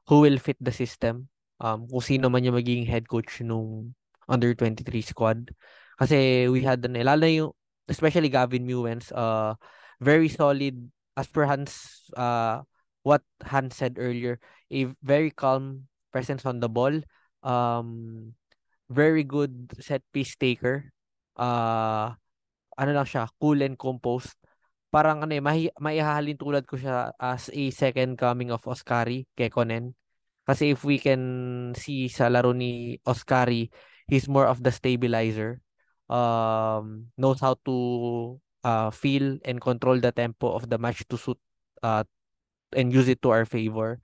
who will fit the system. Um kung sino man yung magiging head coach nung under 23 squad. Kasi we had ano, lalo yung especially Gavin Mewens uh very solid as per Hans uh what Hans said earlier a very calm presence on the ball um very good set piece taker. Uh, ano lang siya, cool and composed. Parang ano eh, mahi, maihahalin tulad ko siya as a second coming of Oscari, Kekonen. Kasi if we can see sa laro ni Oscari, he's more of the stabilizer. Um, knows how to uh, feel and control the tempo of the match to suit uh, and use it to our favor.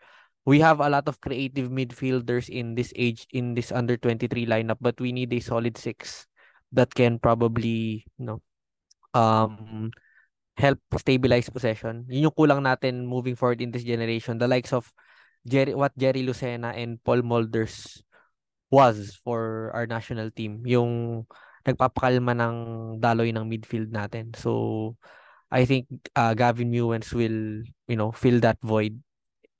We have a lot of creative midfielders in this age in this under 23 lineup but we need a solid six that can probably you know um help stabilize possession. Yun yung kulang natin moving forward in this generation. The likes of Jerry what Jerry Lucena and Paul Molders was for our national team. Yung nagpapakalma ng daloy ng midfield natin. So I think uh, Gavin Muens will you know fill that void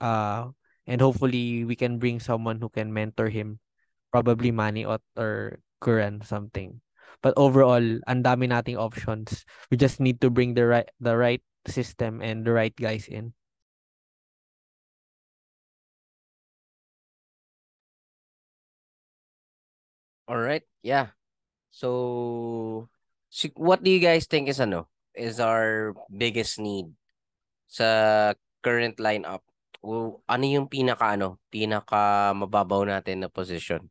uh and hopefully we can bring someone who can mentor him probably Manny or, or Curran something. But overall ang dami nating options. We just need to bring the right the right system and the right guys in. All right yeah. So what do you guys think is ano is our biggest need sa current lineup ano yung pinaka ano, pinaka mababaw natin na position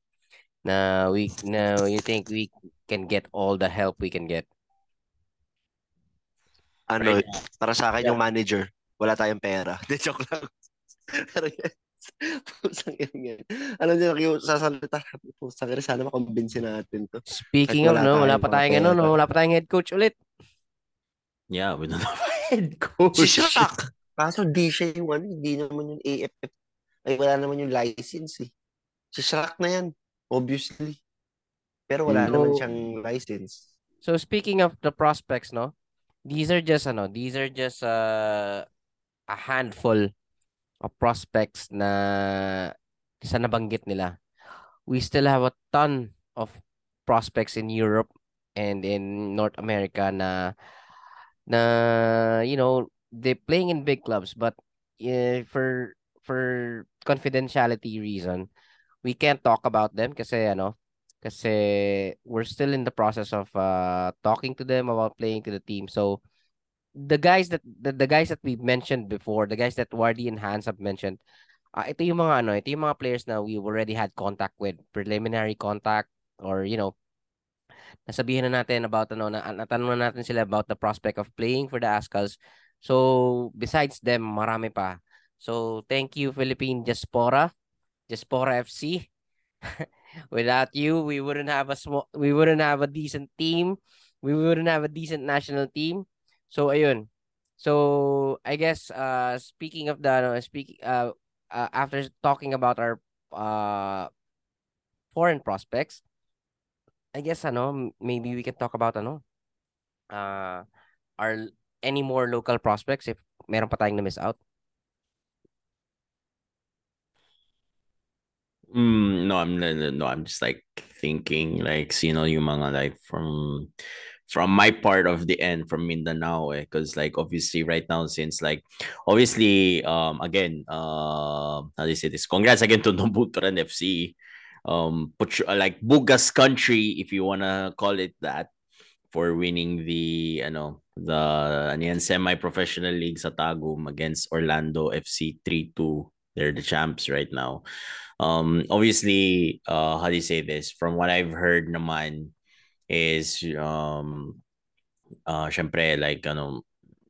na we na you think we can get all the help we can get? Ano, right. para sa akin yeah. yung manager, wala tayong pera. De joke lang. Pero yes. Pusang yan. Alam niyo, sasalita. Pusang yan. Sana makumbinsin natin to. Speaking of, no, wala pa tayong, ano, no, wala pa tayong head coach ulit. Yeah, have a head coach. Si Shaq. Kaso di siya yung ano, hindi naman yung AFF. Ay, wala naman yung license eh. Si Shaq na yan, obviously. Pero wala so, naman siyang license. So speaking of the prospects, no? These are just ano, these are just uh, a handful of prospects na sa nabanggit nila. We still have a ton of prospects in Europe and in North America na na you know they playing in big clubs, but uh, for for confidentiality reason, we can't talk about them kasi ano, kasi we're still in the process of uh, talking to them about playing to the team. So the guys that the, the guys that we mentioned before, the guys that Wardy and Hans have mentioned, uh, ito yung mga ano, ito yung mga players na we already had contact with, preliminary contact or you know, nasabihin na natin about ano na natanong na natin sila about the prospect of playing for the Ascals So, besides them, marami pa. So, thank you Philippine Diaspora, Diaspora FC. Without you, we wouldn't have a small we wouldn't have a decent team. We wouldn't have a decent national team. So ayun. So I guess uh speaking of the ano, speaking uh, uh after talking about our uh foreign prospects, I guess ano maybe we can talk about ano uh our any more local prospects if meron pa tayong na miss out. Mm, no, I'm no, I'm just like thinking like sino yung mga like from from my part of the end from Mindanao eh because like obviously right now since like obviously um again uh how do you say this congrats again to Nabunturan FC um like Bugas country if you wanna call it that for winning the ano the ano yan, semi-professional league sa Tagum against Orlando FC 3-2 they're the champs right now. Um obviously uh how do you say this? From what I've heard naman is um uh syempre like ano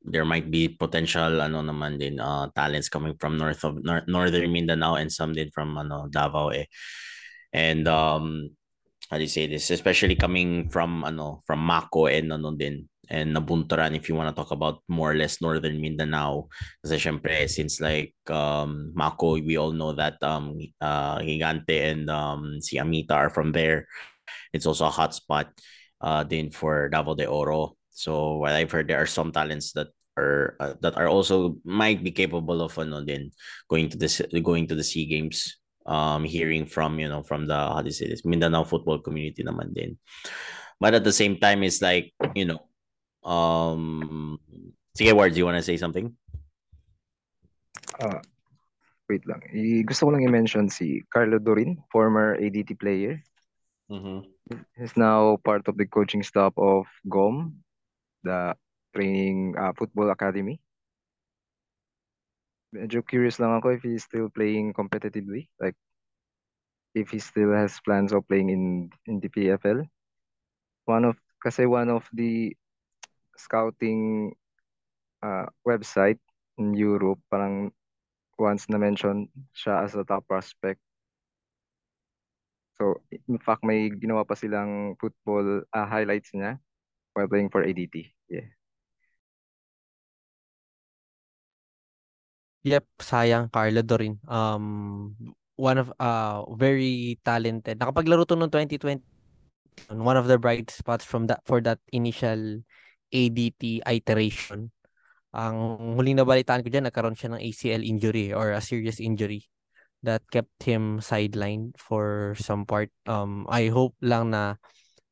there might be potential ano naman din uh talents coming from north of nor- northern Mindanao and some din from ano Davao eh and um how do you say this? Especially coming from ano from Maco and ano din and Nabunturan if you want to talk about more or less northern Mindanao. Kasi syempre since like um Maco we all know that um uh Gigante and um si Amita are from there. It's also a hot spot uh din for Davao de Oro. So what I've heard there are some talents that are uh, that are also might be capable of ano din going to this going to the SEA Games um hearing from you know from the how do you say this Mindanao football community naman din but at the same time it's like you know um sige Ward do you want to say something Ah, wait lang. I, gusto ko lang i-mention si Carlo Dorin, former ADT player. mm-hmm. He's now part of the coaching staff of GOM, the training uh, football academy. Medyo curious lang ako if he's still playing competitively, like if he still has plans of playing in in the PFL. One of kasi one of the scouting uh, website in Europe parang once na mention siya as a top prospect. So in fact may ginawa pa silang football uh, highlights niya while playing for ADT. Yeah. Yep, sayang Carlo Dorin. Um one of uh very talented. Nakapaglaro to noong 2020. One of the bright spots from that for that initial ADT iteration. Ang huling nabalitaan ko diyan nagkaroon siya ng ACL injury or a serious injury that kept him sidelined for some part. Um I hope lang na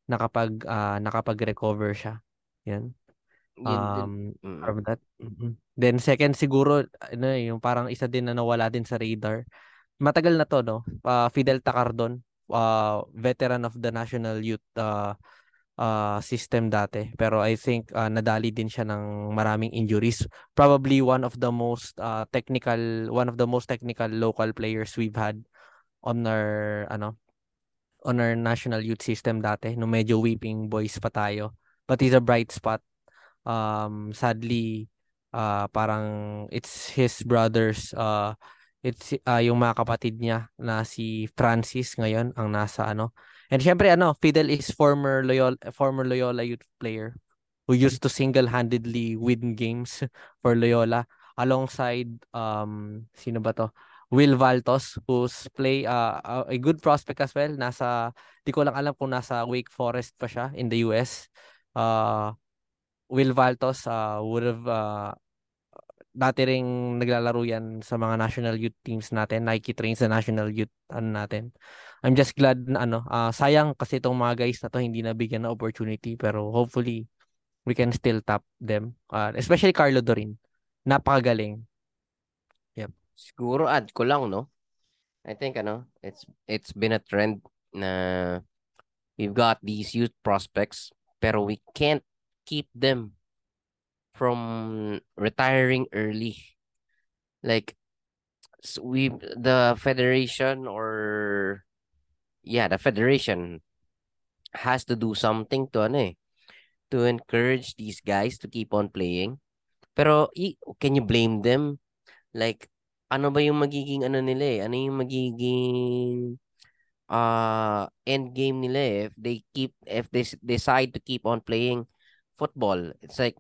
nakapag uh, nakapag-recover siya. Yan. Um Mm. from that. Mhm. Then second siguro ano eh, yung parang isa din na nawala din sa radar. Matagal na to no. Uh, Fidel Tacardon, uh, veteran of the national youth uh, uh, system dati. Pero I think uh, nadali din siya ng maraming injuries. Probably one of the most uh, technical, one of the most technical local players we've had on our ano on our national youth system dati no medyo weeping boys pa tayo. But he's a bright spot. Um sadly uh parang it's his brothers uh it's uh, yung mga kapatid niya na si Francis ngayon ang nasa ano. And syempre ano, Fidel is former Loyola former Loyola youth player who used to single-handedly win games for Loyola alongside um sino ba to? Will Valtos who's play uh, a- good prospect as well nasa di ko lang alam kung nasa Wake Forest pa siya in the US. Uh Will Valtos uh, would have uh, dati ring naglalaro yan sa mga national youth teams natin. Nike trains sa national youth ano natin. I'm just glad na ano, ah, sayang kasi itong mga guys na to hindi nabigyan ng opportunity pero hopefully we can still tap them. Uh, especially Carlo Dorin. Napakagaling. Siguro add ko lang, no? I think ano, it's it's been a trend na we've got these youth prospects pero we can't keep them from retiring early. Like s- we the federation or yeah, the federation has to do something to ano eh, to encourage these guys to keep on playing. Pero can you blame them? Like ano ba yung magiging ano nila eh? Ano yung magiging uh end game nila eh. if they keep if they decide to keep on playing football. It's like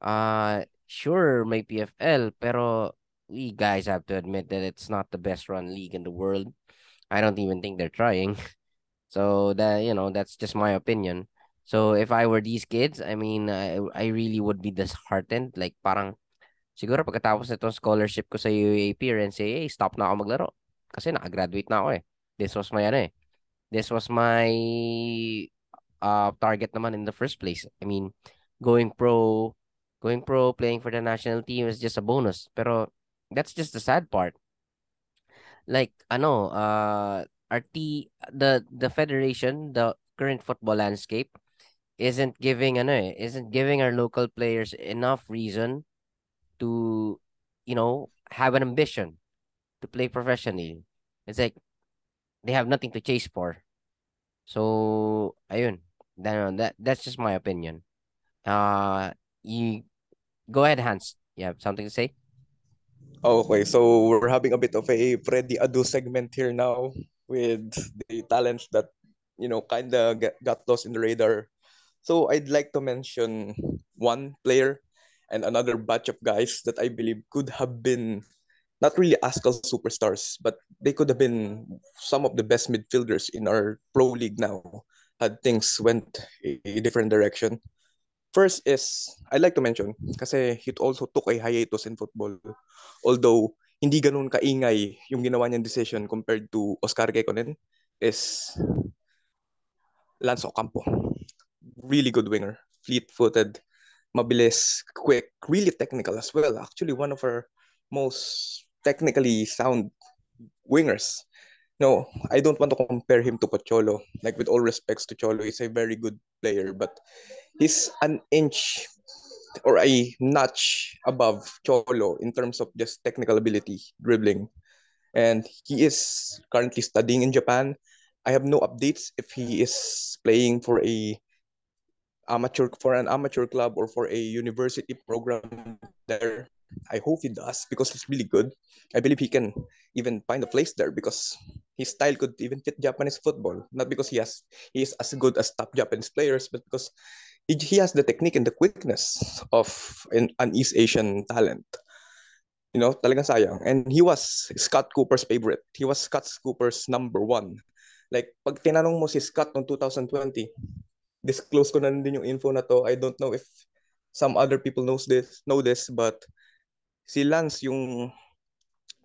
uh sure may PFL pero we guys have to admit that it's not the best run league in the world. I don't even think they're trying. So that you know that's just my opinion. So if I were these kids, I mean I I really would be disheartened like parang siguro pagkatapos nitong scholarship ko sa UAP and say, hey, stop na ako maglaro. Kasi nakagraduate na ako eh. This was my ano eh. This was my uh target naman in the first place. I mean, going pro, going pro, playing for the national team is just a bonus. Pero that's just the sad part. Like ano, uh our T the the federation, the current football landscape isn't giving ano eh, isn't giving our local players enough reason to you know have an ambition to play professionally. It's like they have nothing to chase for. So ayun. That, that that's just my opinion. Uh you go ahead, Hans. You have something to say? Okay, so we're having a bit of a Freddy Adu segment here now with the talents that, you know, kind of got lost in the radar. So I'd like to mention one player and another batch of guys that I believe could have been not really Azkal superstars, but they could have been some of the best midfielders in our pro league now had things went a, a different direction. First is, I'd like to mention, kasi it also took a hiatus in football. Although, hindi ganun kaingay yung ginawa niyang decision compared to Oscar Kekkonen, is Lance Ocampo. Really good winger. Fleet-footed, mabilis, quick, really technical as well. Actually, one of our most technically sound wingers. No, I don't want to compare him to Pocholo. Like with all respects to Cholo, he's a very good player, but he's an inch or a notch above Cholo in terms of just technical ability, dribbling. And he is currently studying in Japan. I have no updates if he is playing for a amateur for an amateur club or for a university program there. I hope he does because he's really good. I believe he can even find a place there because his style could even fit Japanese football. Not because he has he is as good as top Japanese players, but because he, he has the technique and the quickness of an, an East Asian talent. You know, talagang sayang. And he was Scott Cooper's favorite. He was Scott Cooper's number one. Like, pag tinanong mo si Scott noong 2020, disclose ko na din yung info na to. I don't know if some other people knows this, know this, but si Lance yung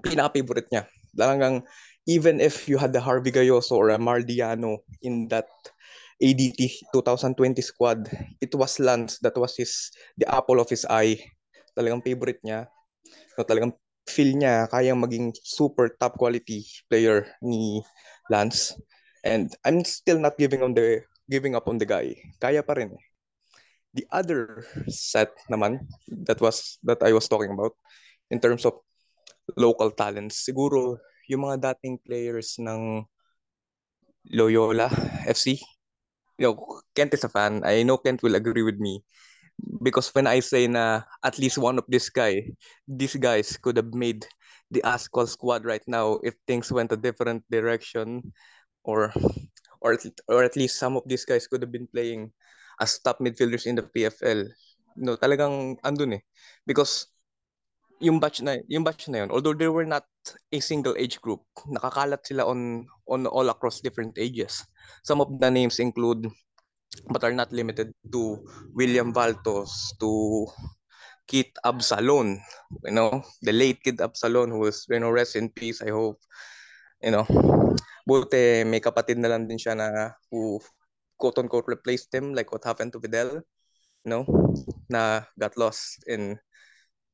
pinaka-favorite niya. Talagang even if you had the Harvey Gayoso or a Mardiano in that ADT 2020 squad, it was Lance that was his the apple of his eye. Talagang favorite niya. No, talagang feel niya kayang maging super top quality player ni Lance. And I'm still not giving on the giving up on the guy. Kaya pa rin. Eh. The other set naman that was that I was talking about in terms of local talents, siguro yung mga dating players ng Loyola FC. You know, Kent is a fan. I know Kent will agree with me because when I say na at least one of this guy, these guys could have made the Azkal squad right now if things went a different direction or or or at least some of these guys could have been playing as top midfielders in the PFL. No, talagang andun eh. Because yung batch na yung batch na yun, although they were not a single age group, nakakalat sila on on all across different ages. Some of the names include but are not limited to William Valtos, to Kit Absalon, you know, the late Kid Absalon who was, you know, rest in peace, I hope. You know, buti may kapatid na lang din siya na who quote-unquote replaced him like what happened to Vidal, you know, na got lost in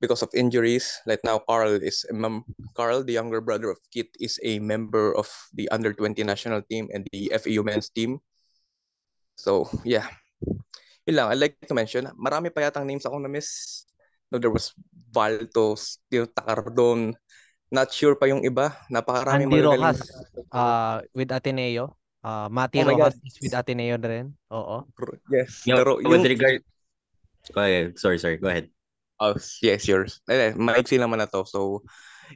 because of injuries. Like now, Carl is a mem- Carl, the younger brother of Kit, is a member of the under 20 national team and the FEU men's team. So, yeah. Yun lang, I'd like to mention, marami pa yatang names akong na-miss. No, there was Valtos, Tio Takardon, not sure pa yung iba. Napakarami Andy Rojas uh, with Ateneo. Uh, Mati Oh Rojas is with Ateneo na rin. Oo. Yes. Yo, Laro, with yung, regard... Go ahead. Sorry, sorry. Go ahead. oh, yes, yours. Eh, maiksi naman na to. So,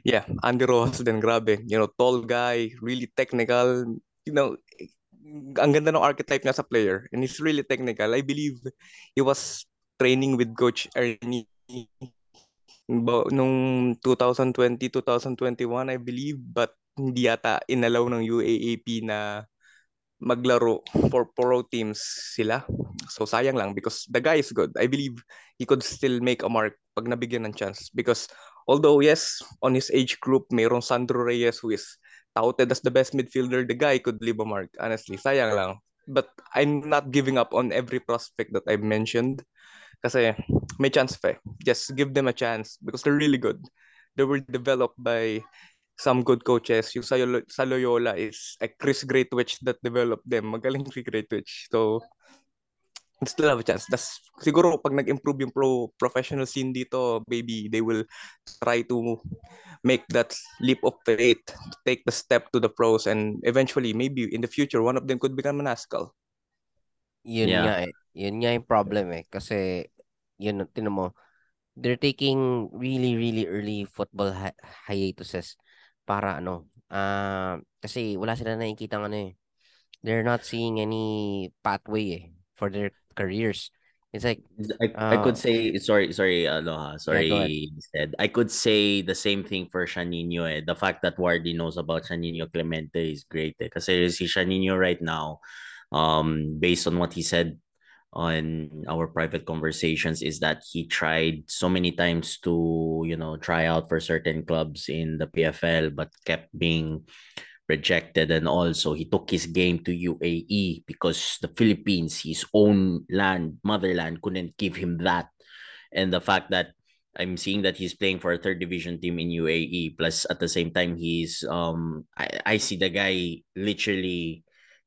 yeah, Andy Rojas din, grabe. You know, tall guy, really technical, you know, ang ganda ng archetype niya sa player and he's really technical. I believe he was training with Coach Ernie nung 2020, 2021, I believe, but hindi yata inalaw ng UAAP na maglaro for pro teams sila. So sayang lang because the guy is good. I believe he could still make a mark pag nabigyan ng chance because although yes, on his age group, mayroong Sandro Reyes who is touted as the best midfielder, the guy could leave a mark. Honestly, sayang lang. But I'm not giving up on every prospect that I've mentioned. Kasi may chance pa eh. Just give them a chance because they're really good. They were developed by some good coaches. Yung sa, sa Loyola is a Chris Greatwich that developed them. Magaling si Greatwich. So, still have a chance. Das, siguro pag nag-improve yung pro professional scene dito, maybe they will try to make that leap of faith, take the step to the pros, and eventually, maybe in the future, one of them could become an Ascal. Yun Yeah. nga eh. Yun nga yung problem eh. Kasi, yun, tinan mo, they're taking really, really early football hi- hiatuses para ano, ah kasi wala sila nakikita ano eh. They're not seeing any pathway eh for their careers. It's like, I, I could Uh, say sorry sorry Aloha sorry said I could say the same thing for Shanino eh. The fact that Wardy knows about Shanino Clemente is great eh. Kasi si Shanino right now um based on what he said on our private conversations is that he tried so many times to you know try out for certain clubs in the PFL but kept being rejected and also he took his game to UAE because the Philippines his own land motherland couldn't give him that. And the fact that I'm seeing that he's playing for a third division team in UAE plus at the same time he's um I, I see the guy literally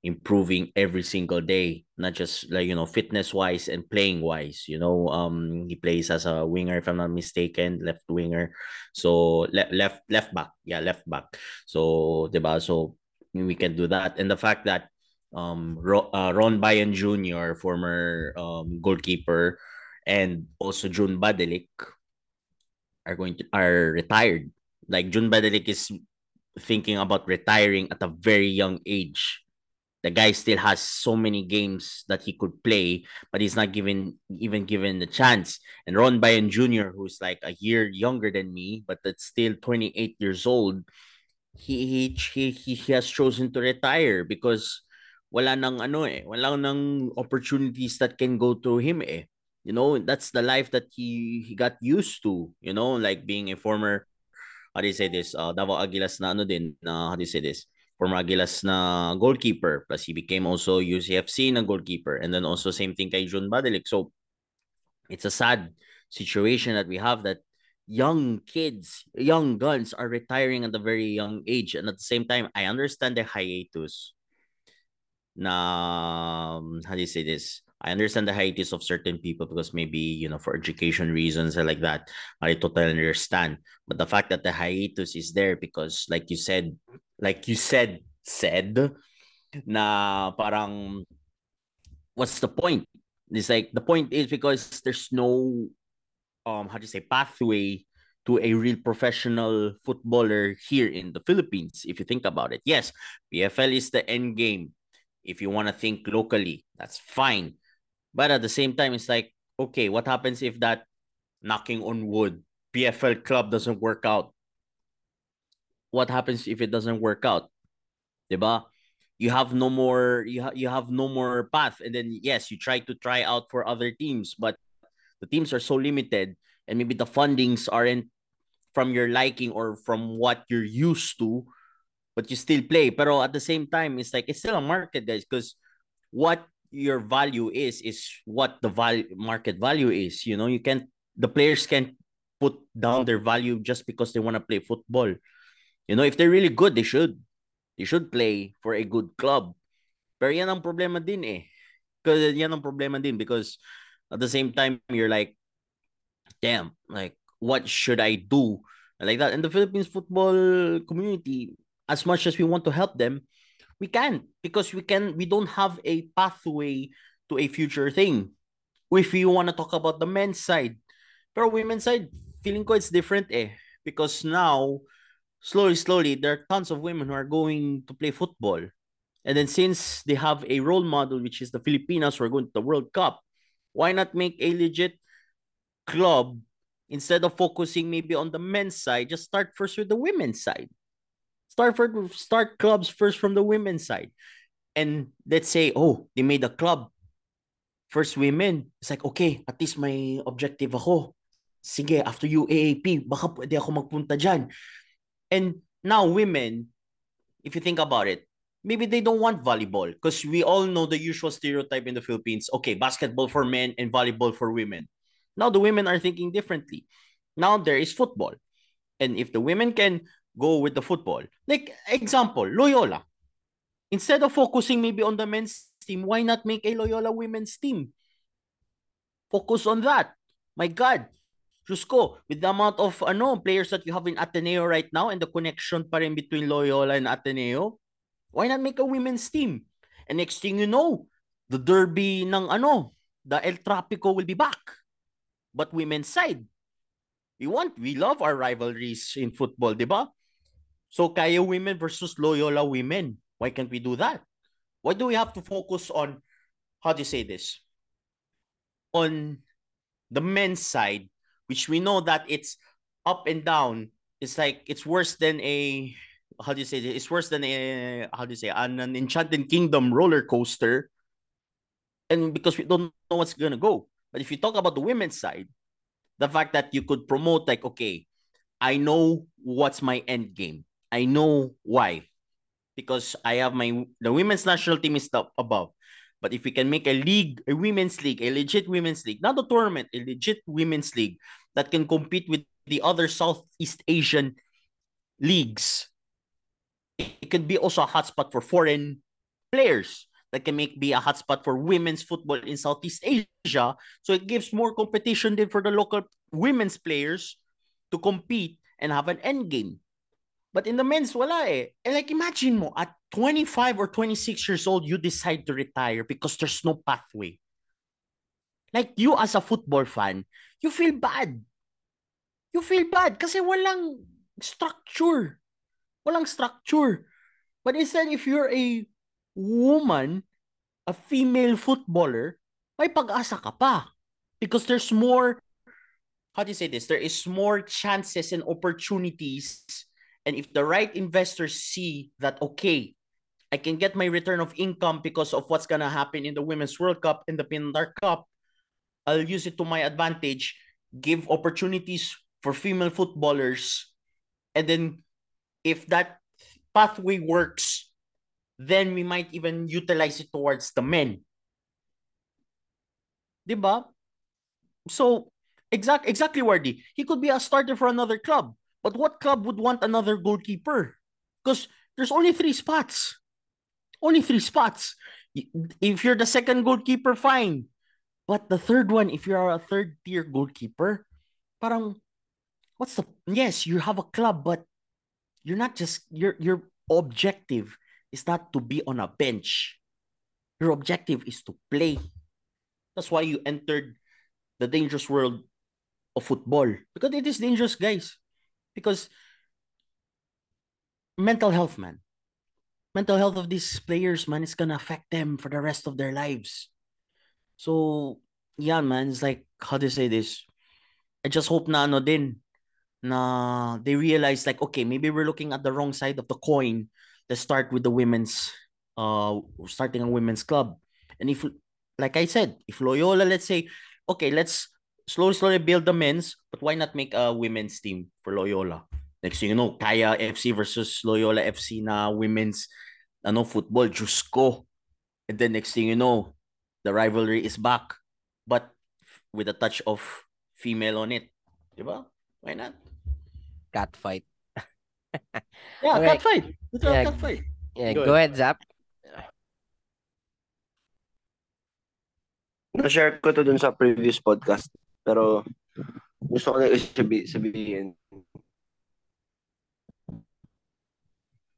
improving every single day not just like you know fitness wise and playing wise you know um he plays as a winger if i'm not mistaken left winger. So le- left left back yeah left back. So diba? So we can do that. And the fact that um Ro- uh, Ron Bayan Jr former um goalkeeper and also June Badelik are going to are retired. Like June Badelik is thinking about retiring at a very young age the guy still has so many games that he could play, but he's not given even given the chance. And Ron Bayan Jr., who's like a year younger than me, but that's still 28 years old, he he he, he has chosen to retire because wala nang ano eh, wala nang opportunities that can go to him eh. You know, that's the life that he he got used to, you know, like being a former how do you say this? Uh, Davao Agilas na ano din, uh, how do you say this? Former Agilas na goalkeeper. Plus, he became also UCFC na goalkeeper. And then also same thing kay Jun Badelik. So, it's a sad situation that we have that young kids, young guns are retiring at a very young age. And at the same time, I understand the hiatus na, um, how do you say this? I understand the hiatus of certain people because maybe, you know, for education reasons or like that. I totally understand. But the fact that the hiatus is there because, like you said, like you said, said, na parang, what's the point? It's like, the point is because there's no, um, how do you say, pathway to a real professional footballer here in the Philippines, if you think about it. Yes, PFL is the end game. If you want to think locally, that's fine. But at the same time, it's like, okay, what happens if that knocking on wood PFL club doesn't work out? What happens if it doesn't work out? Diba? You have no more you, ha- you have no more path and then yes, you try to try out for other teams, but the teams are so limited and maybe the fundings aren't from your liking or from what you're used to, but you still play. But at the same time, it's like it's still a market, guys, because what your value is is what the value market value is. You know, you can't the players can't put down their value just because they want to play football. You know, if they're really good, they should. They should play for a good club. Pero yan ang problema din eh. Because yan ang problema din because at the same time, you're like, damn, like, what should I do? Like that. And the Philippines football community, as much as we want to help them, we can't because we can we don't have a pathway to a future thing. If you want to talk about the men's side, pero women's side, feeling ko it's different eh. Because now, slowly, slowly, there are tons of women who are going to play football. And then since they have a role model, which is the Filipinas who are going to the World Cup, why not make a legit club instead of focusing maybe on the men's side? Just start first with the women's side. Start for start clubs first from the women's side. And let's say, oh, they made a club. First women. It's like, okay, at least my objective ako. Sige, after UAAP, baka pwede ako magpunta dyan. And now women, if you think about it, maybe they don't want volleyball because we all know the usual stereotype in the Philippines. Okay, basketball for men and volleyball for women. Now the women are thinking differently. Now there is football. And if the women can go with the football, like example, Loyola. Instead of focusing maybe on the men's team, why not make a Loyola women's team? Focus on that. My God, Jusko, with the amount of ano, players that you have in Ateneo right now and the connection pa rin between Loyola and Ateneo, why not make a women's team? And next thing you know, the derby ng ano, the El Trapico will be back. But women's side, we want, we love our rivalries in football, di ba? So Kaya women versus Loyola women. Why can't we do that? Why do we have to focus on, how do you say this? On the men's side, which we know that it's up and down. It's like, it's worse than a, how do you say this? It's worse than a, how do you say, an, an Enchanted Kingdom roller coaster. And because we don't know what's to go. But if you talk about the women's side, the fact that you could promote, like, okay, I know what's my end game. I know why. Because I have my the women's national team is above. But if we can make a league, a women's league, a legit women's league, not a tournament, a legit women's league that can compete with the other Southeast Asian leagues, it could be also a hotspot for foreign players that can make be a hotspot for women's football in Southeast Asia. So it gives more competition than for the local women's players to compete and have an end game. But in the men's, wala eh. And like imagine mo, at 25 or 26 years old, you decide to retire because there's no pathway. Like you as a football fan, you feel bad. You feel bad kasi walang structure. Walang structure. But instead, if you're a woman, a female footballer, may pag-asa ka pa. Because there's more, how do you say this? There is more chances and opportunities. And if the right investors see that, okay, I can get my return of income because of what's to happen in the Women's World Cup and the Pinatar Cup, I'll use it to my advantage, give opportunities for female footballers. And then if that pathway works, then we might even utilize it towards the men. Diba? So, exact exactly Wardy. He could be a starter for another club. But what club would want another goalkeeper? Because there's only three spots. Only three spots. If you're the second goalkeeper, fine. But the third one, if you're a third tier goalkeeper, parang what's the yes, you have a club, but you're not just your your objective is not to be on a bench. Your objective is to play. That's why you entered the dangerous world of football. Because it is dangerous, guys. Because mental health, man. Mental health of these players, man, is gonna affect them for the rest of their lives. So, yeah, man, it's like, how do you say this? I just hope na ano din, na they realize like, okay, maybe we're looking at the wrong side of the coin. Let's start with the women's, uh, starting a women's club. And if, like I said, if Loyola, let's say, okay, let's slowly, slowly build the men's, but why not make a women's team for Loyola? Next thing you know, Kaya FC versus Loyola FC na women's ano, football, Jusko. And then next thing you know, the rivalry is back, but with a touch of female on it. Diba? Why not? Cat fight. Yeah, Okay. cat fight. It's a Yeah. cat fight. Yeah, Go go, ahead, Zap. Na-share ko to dun sa previous podcast. Pero gusto ko na isabi, sabihin.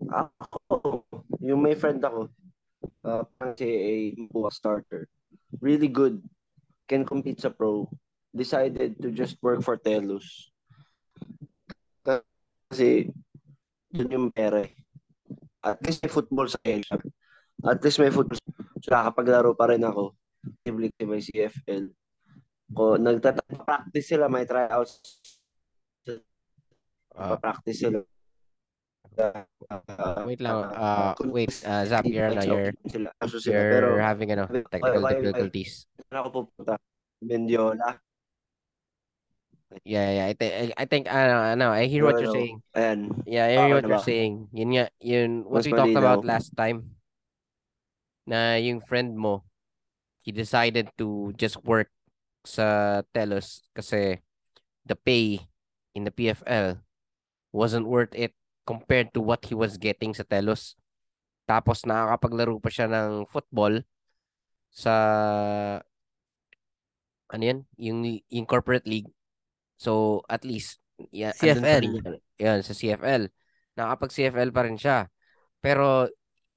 Ako, yung may friend ako, uh, si a Mbuwa starter. Really good. Can compete sa pro. Decided to just work for Telus. Kasi yun yung pera eh. At least may football sa Asia. at least may football. So, nakapaglaro pa rin ako. Actively sa may CFL. Ko, nagtata-practice sila, may tryouts. Uh, practice sila. Wait lang. Uh, wait, uh, Zaph, you're, ano, you're, sila. Aso sila. Pero, you're having ano, technical difficulties. saan ako pupunta? Mendiola. Yeah, yeah. I think, I think, ano, ano, I hear what you're saying. Ayan. Yeah, I hear what you're saying. Yun nga, yun, what we talked about last time. Na yung friend mo, he decided to just work sa Telus kasi the pay in the PFL wasn't worth it compared to what he was getting sa Telos. Tapos nakakapaglaro pa siya ng football sa ano yan? Yung, yung corporate league. So, at least, yeah, andun pa rin CFL. yan. Yan, sa CFL. Nakapag CFL pa rin siya. Pero,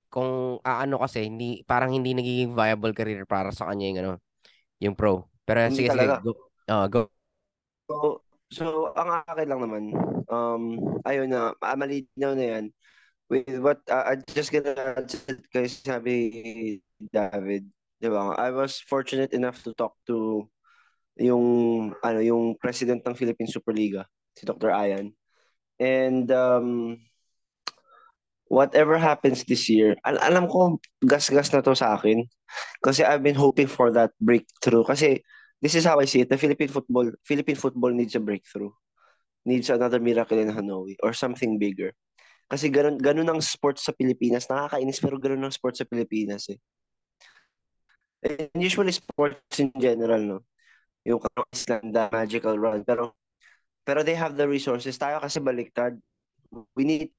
kung aano kasi, hindi, parang hindi nagiging viable career para sa kanya yung, ano, yung pro. Pero, Hindi sige, sige, talaga. go. Ah, go. So, so ang akin lang naman, um, ayun na, ah, malinaw na yan. With what, uh, I'm just gonna add kay sabi David, di ba? I was fortunate enough to talk to yung, ano, yung president ng Philippine Superliga, si Dr. Ayan. And, um, whatever happens this year, al- alam ko, gas-gas na to sa akin. Kasi I've been hoping for that breakthrough. Kasi, this is how I see it. The Philippine football, Philippine football needs a breakthrough. Needs another miracle in Hanoi or something bigger. Kasi ganun, ganun ang sports sa Pilipinas. Nakakainis pero ganun ang sports sa Pilipinas eh. And usually sports in general, no? Yung kang Islanda, magical run. Pero pero they have the resources. Tayo kasi baliktad. We need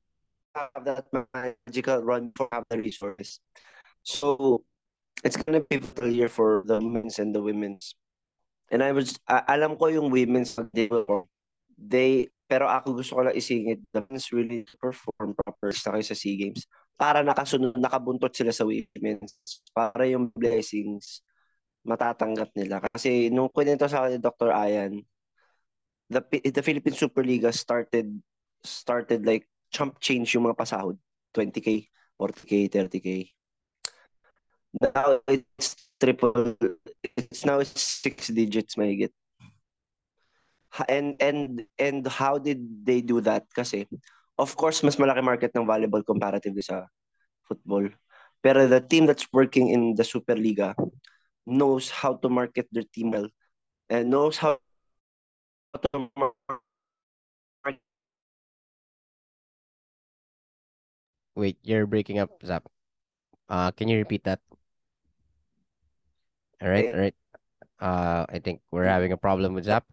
to have that magical run for have the resources. So, it's gonna be a year for the men's and the women's. And I was, a- alam ko yung women's, they. They, pero ako gusto ko lang isingit, the men's really perform proper sa kayo sa SEA Games. Para nakasunod, nakabuntot sila sa women's. Para yung blessings, matatanggap nila. Kasi nung kwento sa akin Dr. Ayan, the, the Philippine Superliga started, started like, chump change yung mga pasahod. 20k, 40k, 30k. Now it's triple. It's now six digits mahigit. Ha- And and and how did they do that? Kasi of course mas malaki market ng volleyball comparatively sa football. Pero the team that's working in the Superliga knows how to market their team well and knows how to Wait, you're breaking up, Zaph. Uh, can you repeat that? All right, all right. Uh, I think we're having a problem with Zaph.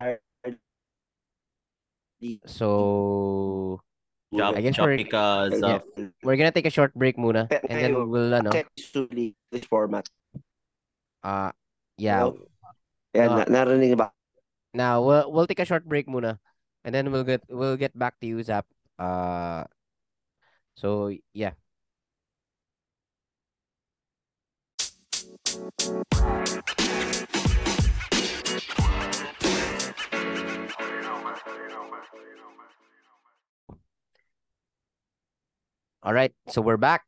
So, Chop, I guess chop we're- because yeah. of we're gonna take a short break muna. And then we'll, ano, Actually, this format. uh, yeah. Hello? Yan, Ah. narinig ba? Now, we'll, we'll take a short break muna. And then we'll get, we'll get back to you, Zaph. Uh, so, yeah. All right, so we're back.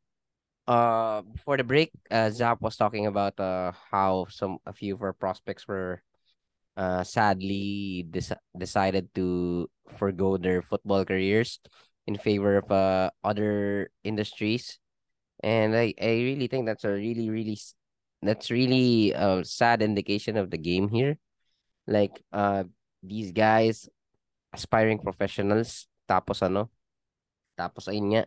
Uh, before the break, uh, Zaph was talking about uh how some a few of our prospects were uh sadly dec- decided to forego their football careers in favor of uh other industries, and I I really think that's a really really that's really a sad indication of the game here. Like uh these guys aspiring professionals tapos ano tapos ayun nga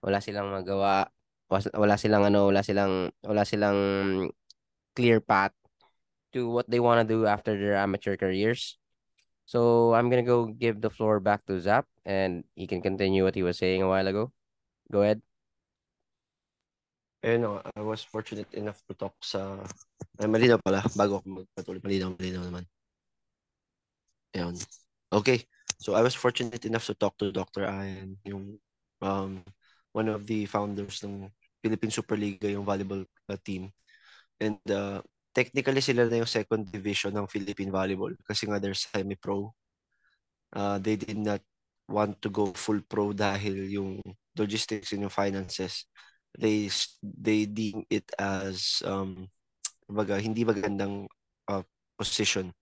wala silang magawa wala silang ano wala silang wala silang clear path to what they want to do after their amateur careers. So i'm gonna go give the floor back to Zaph and he can continue what he was saying a while ago. Go ahead Ayun nga, I was fortunate enough to talk sa... Ay, malinaw pala. Bago ako magpatuloy. Malinaw, malinaw naman. Ayun. Okay. So, I was fortunate enough to talk to Dr. Ayan, yung um, one of the founders ng Philippine Superliga, yung volleyball uh, team. And uh, technically, sila na yung second division ng Philippine Volleyball kasi nga they're semi-pro. Uh, they did not want to go full pro dahil yung logistics and yung finances they they deem it as um baga, hindi magandang uh, position.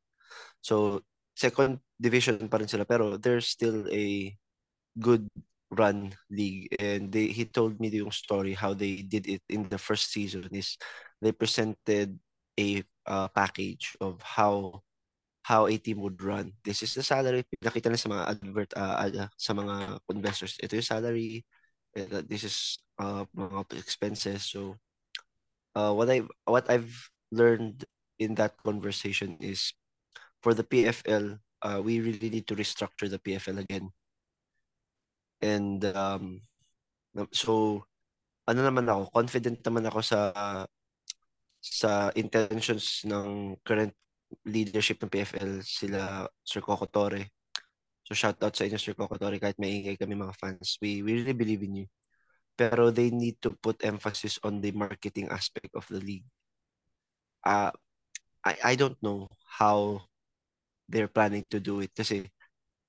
So second division pa rin sila pero there's still a good run league and they he told me yung story how they did it in the first season is they presented a uh, package of how how a team would run. This is the salary. Pinakita na sa mga advert uh, uh, sa mga investors. Ito yung salary. Uh, this is uh, expenses. So uh, what I what I've learned in that conversation is for the PFL, uh, we really need to restructure the PFL again. And um, so ano naman ako, confident naman ako sa sa intentions ng current leadership ng PFL, sila Sir Coco Torre. So shout out sa inyo Sir Coco Torre kahit maingay kami mga fans. We, we really believe in you. Pero they need to put emphasis on the marketing aspect of the league. Uh, I, I don't know how they're planning to do it kasi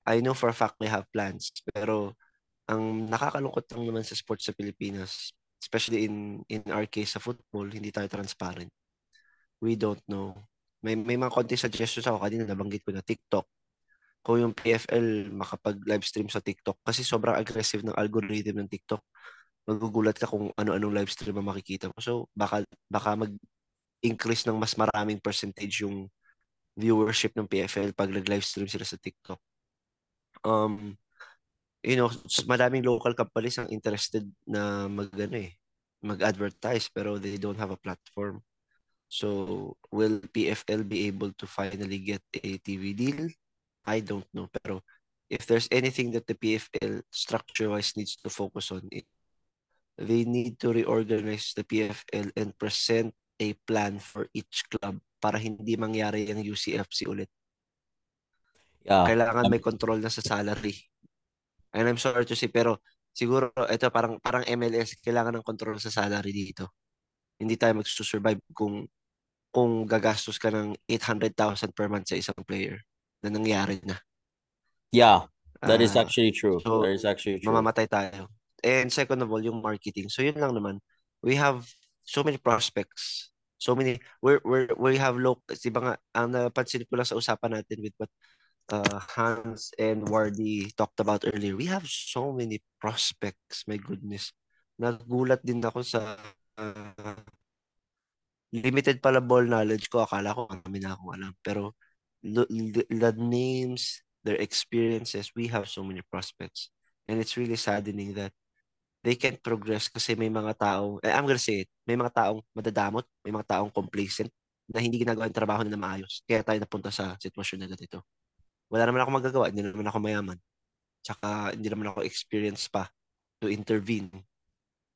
I know for a fact they have plans pero ang nakakalungkot lang naman sa sports sa Pilipinas especially in in our case sa football hindi tayo transparent we don't know may may mga konti suggestions ako kanina nabanggit ko na TikTok kung yung PFL makapag live stream sa TikTok kasi sobrang aggressive ng algorithm ng TikTok magugulat ka kung ano-anong live stream ang makikita mo so baka baka mag increase ng mas maraming percentage yung viewership ng PFL pag nag-live stream sila sa TikTok. Um, you know, maraming local companies ang interested na mag ano eh, mag-advertise pero they don't have a platform. So, will PFL be able to finally get a TV deal? I don't know. Pero if there's anything that the PFL structure-wise needs to focus on, it, they need to reorganize the PFL and present a plan for each club para hindi mangyari yung UCFC ulit. Yeah. Kailangan um, may control na sa salary. And I'm sorry to say, pero siguro ito parang parang MLS, kailangan ng control sa salary dito. Hindi tayo magsusurvive kung kung gagastos ka ng 800,000 per month sa isang player na nangyari na. Yeah, that is Ah, actually true. so, that is actually true. mamamatay tayo. And second of all, yung marketing. So yun lang naman. We have so many prospects. So many we're, we're we have low di ba nga ang napansin ko lang sa usapan natin with what uh, Hans and Wardy talked about earlier. We have so many prospects. My goodness. Nagulat din ako sa uh, limited pala ball knowledge ko. Akala ko kami na akong alam. Pero the, the, names, their experiences, we have so many prospects. And it's really saddening that they can't progress kasi may mga taong, eh, I'm gonna say it, may mga taong madadamot, may mga taong complacent na hindi ginagawa yung trabaho nila maayos. Kaya tayo napunta sa sitwasyon na ganito. Wala naman ako magagawa, hindi naman ako mayaman. Tsaka hindi naman ako experience pa to intervene.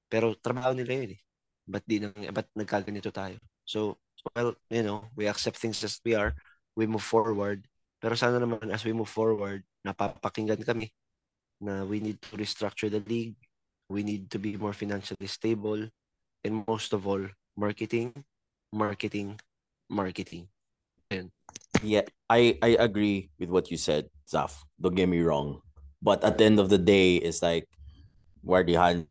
Pero trabaho nila yun eh. Ba't, di nang, ba't nagkaganito tayo? So, well, you know, we accept things as we are. We move forward. Pero sana naman as we move forward, napapakinggan kami na we need to restructure the league. We need to be more financially stable. And most of all, marketing, marketing, marketing. And Yeah, I I agree with what you said, Zaph. Don't get me wrong, but at the end of the day, it's like Wardy Hans.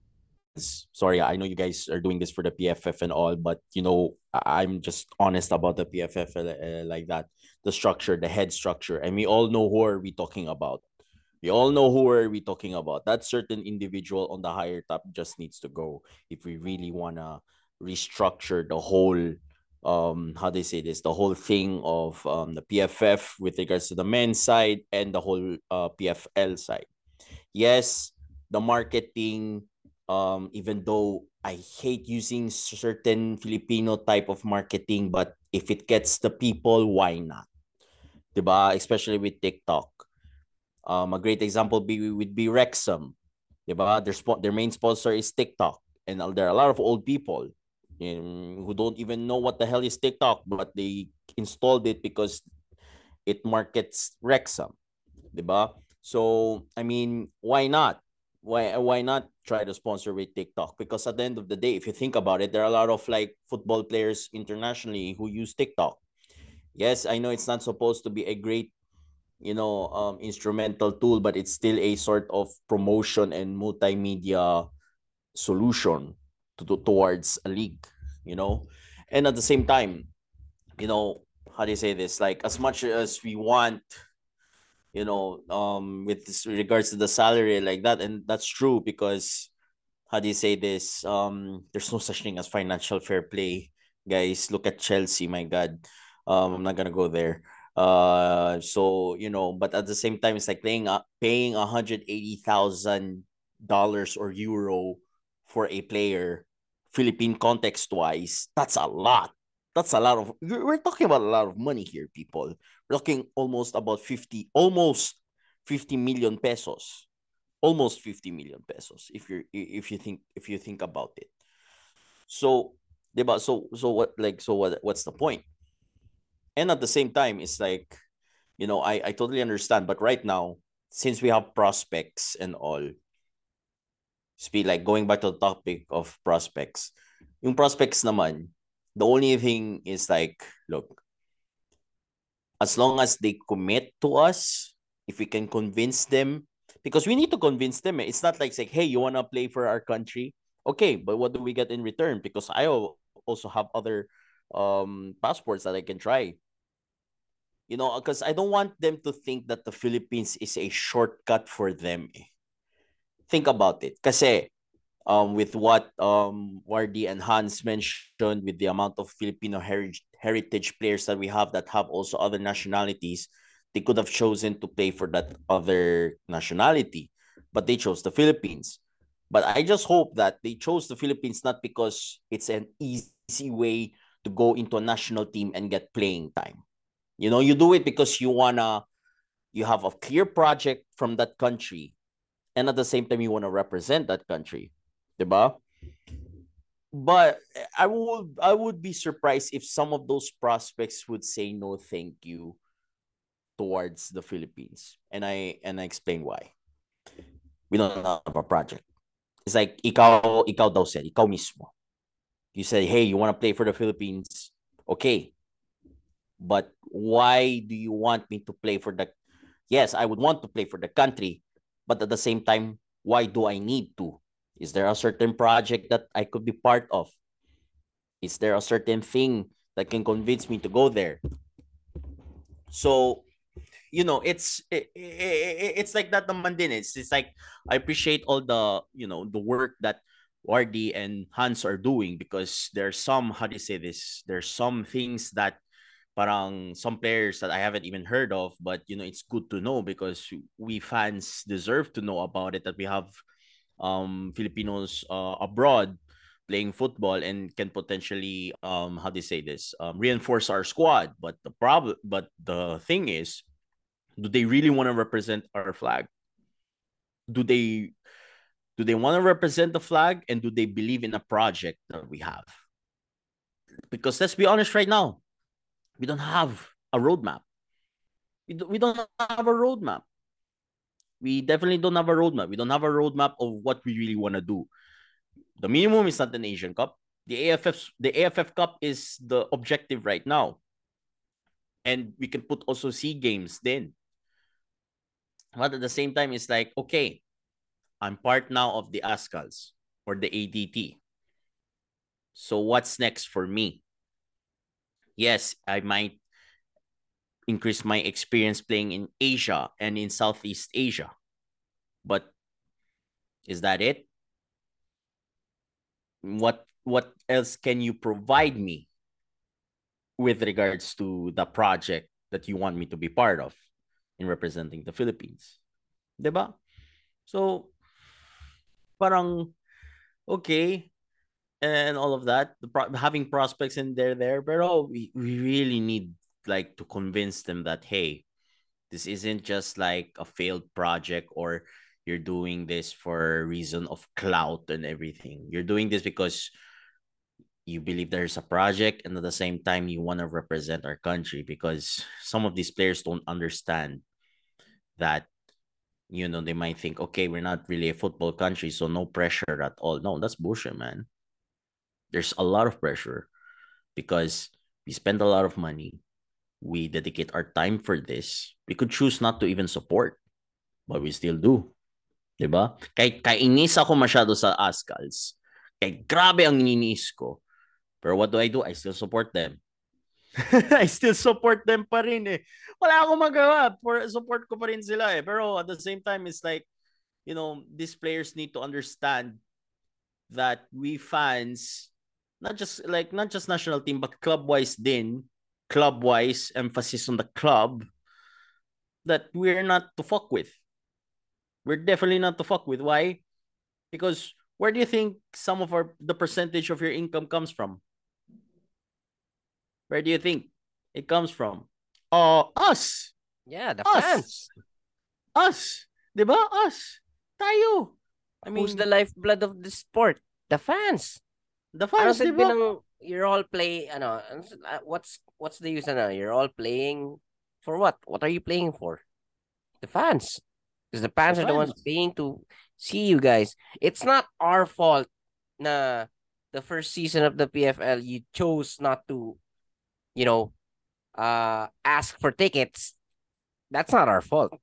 Sorry, I know you guys are doing this for the PFF and all, but you know I'm just honest about the PFF uh, like that. The structure, the head structure, and we all know who are we talking about. We all know who are we talking about. That certain individual on the higher top just needs to go if we really wanna restructure the whole um how they say this the whole thing of um the PFF with regards to the men's side and the whole uh PFL side. Yes, the marketing um even though I hate using certain Filipino type of marketing but if it gets the people why not? Diba? Especially with TikTok. Um a great example be would be Wrexham. Diba? Their spo- their main sponsor is TikTok and there are a lot of old people in, who don't even know what the hell is TikTok, but they installed it because it markets Wrexham, diba? So I mean, why not? Why why not try to sponsor with TikTok? Because at the end of the day, if you think about it, there are a lot of like football players internationally who use TikTok. Yes, I know it's not supposed to be a great you know um, instrumental tool but it's still a sort of promotion and multimedia solution to, to towards a league, you know, and at the same time, you know, how do you say this? Like as much as we want, you know, um, with regards to the salary like that, and that's true because how do you say this? Um, there's no such thing as financial fair play, guys. Look at Chelsea, my God. Um, I'm not gonna go there. Uh, so you know, but at the same time, it's like paying uh, paying hundred eighty thousand dollars or euro for a player, Philippine context wise. That's a lot. That's a lot of. We're talking about a lot of money here, people. We're talking almost about fifty, almost fifty million pesos, almost fifty million pesos. If you're if you think if you think about it. So, diba? So so what like so what what's the point? And at the same time it's like you know i i totally understand but right now since we have prospects and all speed like going back to the topic of prospects yung prospects naman the only thing is like look as long as they commit to us if we can convince them because we need to convince them it's not like say hey you want to play for our country? Okay but what do we get in return? Because i also have other um passports that i can try you know, because I don't want them to think that the Philippines is a shortcut for them. Eh. Think about it. Kasi um, with what um, Wardy and Hans mentioned, with the amount of Filipino heritage, heritage players that we have that have also other nationalities, they could have chosen to play for that other nationality, but they chose the Philippines. But I just hope that they chose the Philippines not because it's an easy way to go into a national team and get playing time. You know, you do it because you wanna you have a clear project from that country and at the same time you want to represent that country. Diba? But I would I would be surprised if some of those prospects would say no thank you towards the Philippines. And I and I explain why. We don't have a project. It's like ikaw ikaw daw said, ikaw mismo. You say, "Hey, you want to play for the Philippines?" Okay, but why do you want me to play for the yes i would want to play for the country but at the same time why do i need to? Is there a certain project that i could be part of? Is there a certain thing that can convince me to go there? So you know it's it, it, it's like that naman din eh. it's, it's like i appreciate all the you know the work that Wardy and Hans are doing because there's some how do you say this? There's some things that parang some players that I haven't even heard of, but you know, it's good to know because we fans deserve to know about it that we have um Filipinos uh, abroad playing football and can potentially um how do you say this um, reinforce our squad. But the problem but the thing is do they really want to represent our flag? Do they do they want to represent the flag and do they believe in a project that we have? Because let's be honest right now we don't have a roadmap. We, do, we don't have a roadmap. We definitely don't have a roadmap. We don't have a roadmap of what we really want to do. The minimum is not an Asian Cup. The AFF the AFF Cup is the objective right now. And we can put also SEA Games then. But at the same time, it's like, okay, I'm part now of the Azkals or the ADT. So what's next for me? Yes, I might increase my experience playing in Asia and in Southeast Asia. But is that it? What what else can you provide me with regards to the project that you want me to be part of in representing the Philippines? Diba? So parang okay, and all of that, pro- having prospects in there there, but oh, we, we really need like to convince them that hey, this isn't just like a failed project or you're doing this for a reason of clout and everything. You're doing this because you believe there's a project and at the same time you want to represent our country because some of these players don't understand that you know they might think okay we're not really a football country so no pressure at all no that's bullshit man there's a lot of pressure because we spend a lot of money. We dedicate our time for this. We could choose not to even support, but we still do. Diba? Kay kainis ako masyado sa Azkals. Kaya grabe ang ininis ko. Pero what do I do? I still support them. I still support them pa rin eh. Wala akong magawa. For, support ko pa rin sila eh. Pero at the same time, it's like, you know, these players need to understand that we fans, not just like, not just national team, but club-wise din, club-wise, emphasis on the club, that we're not to fuck with. We're definitely not to fuck with. Why? Because where do you think some of our the percentage of your income comes from? Where do you think it comes from? Uh, us. Yeah, the Us. fans. Us. Diba? Us. Tayo. I mean, Who's the lifeblood of the sport? The fans. The Ano fans, silbi diba? you're all play ano ah, what's what's the use ano you're all playing for what? What are you playing for? The fans. Because the fans The are the ones paying to see you guys. It's not our fault na the first season of the PFL you chose not to you know uh ask for tickets. That's not our fault.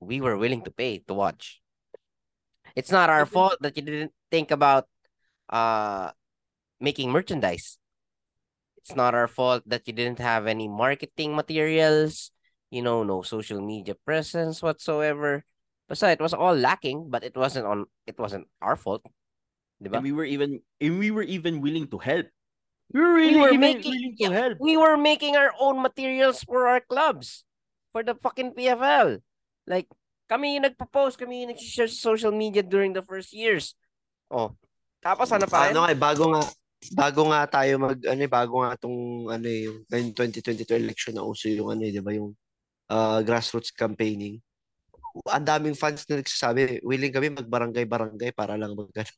We were willing to pay to watch. It's not our fault that you didn't think about uh making merchandise. It's not our fault that you didn't have any marketing materials, you know, no social media presence whatsoever. Basta it was all lacking, but it wasn't on it wasn't our fault. Diba? And we were even and we were even willing to help. We were We were making- willing to help. We were making our own materials for our clubs. For the fucking PFL. Like, kami yung nagpo-post, kami yung nag-share sa social media during the first years. Oh. Tapos ano pa? Ano nga, eh, bago nga, bago nga tayo mag, ano eh, bago nga itong, ano eh, yung ngayong 2022 election na uso yung, ano eh, di ba, yung ah, grassroots campaigning. Ang daming fans na nagsasabi, willing kami magbarangay-barangay para lang mag, ano,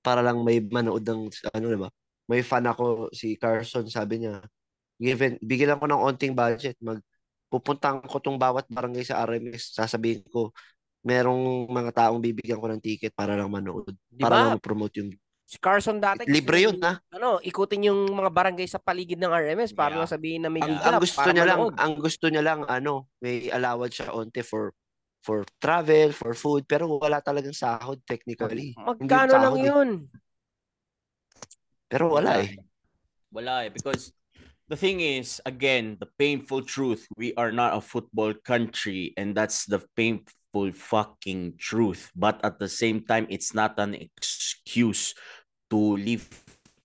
para lang may manood ng, ano, di ba? May fan ako, si Carson, sabi niya, given, bigyan ako ng onting budget, mag, pupuntahan ko tong bawat barangay sa RMS, sasabihin ko, merong mga taong bibigyan ko ng ticket para lang manood. Di Para lang ma-promote yung Si Carson dati. Libre yun, ha? Ano, ikutin yung mga barangay sa paligid ng RMS para Yeah. lang sabihin na may Ang, ang gusto para niya lang, manood. ang gusto niya lang ano, may allowance siya onte for for travel, for food, pero wala talagang sahod technically. Magkano lang eh. yun? Pero wala eh. Wala eh. Because the thing is, again, the painful truth, we are not a football country and that's the painful fucking truth. But at the same time, it's not an excuse to leave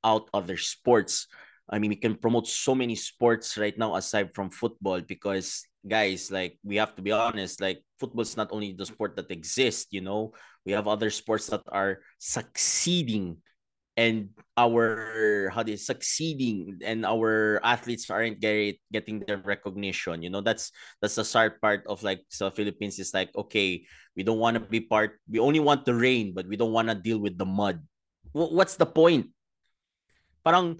out other sports. I mean, we can promote so many sports right now aside from football because guys, like we have to be honest, like football's not only the sport that exists, you know, we have other sports that are succeeding and our how they succeeding and our athletes aren't get, getting their recognition you know? That's that's the sad part of like so philippines is like okay we don't want to be part we only want the rain but we don't want to deal with the mud what's the point parang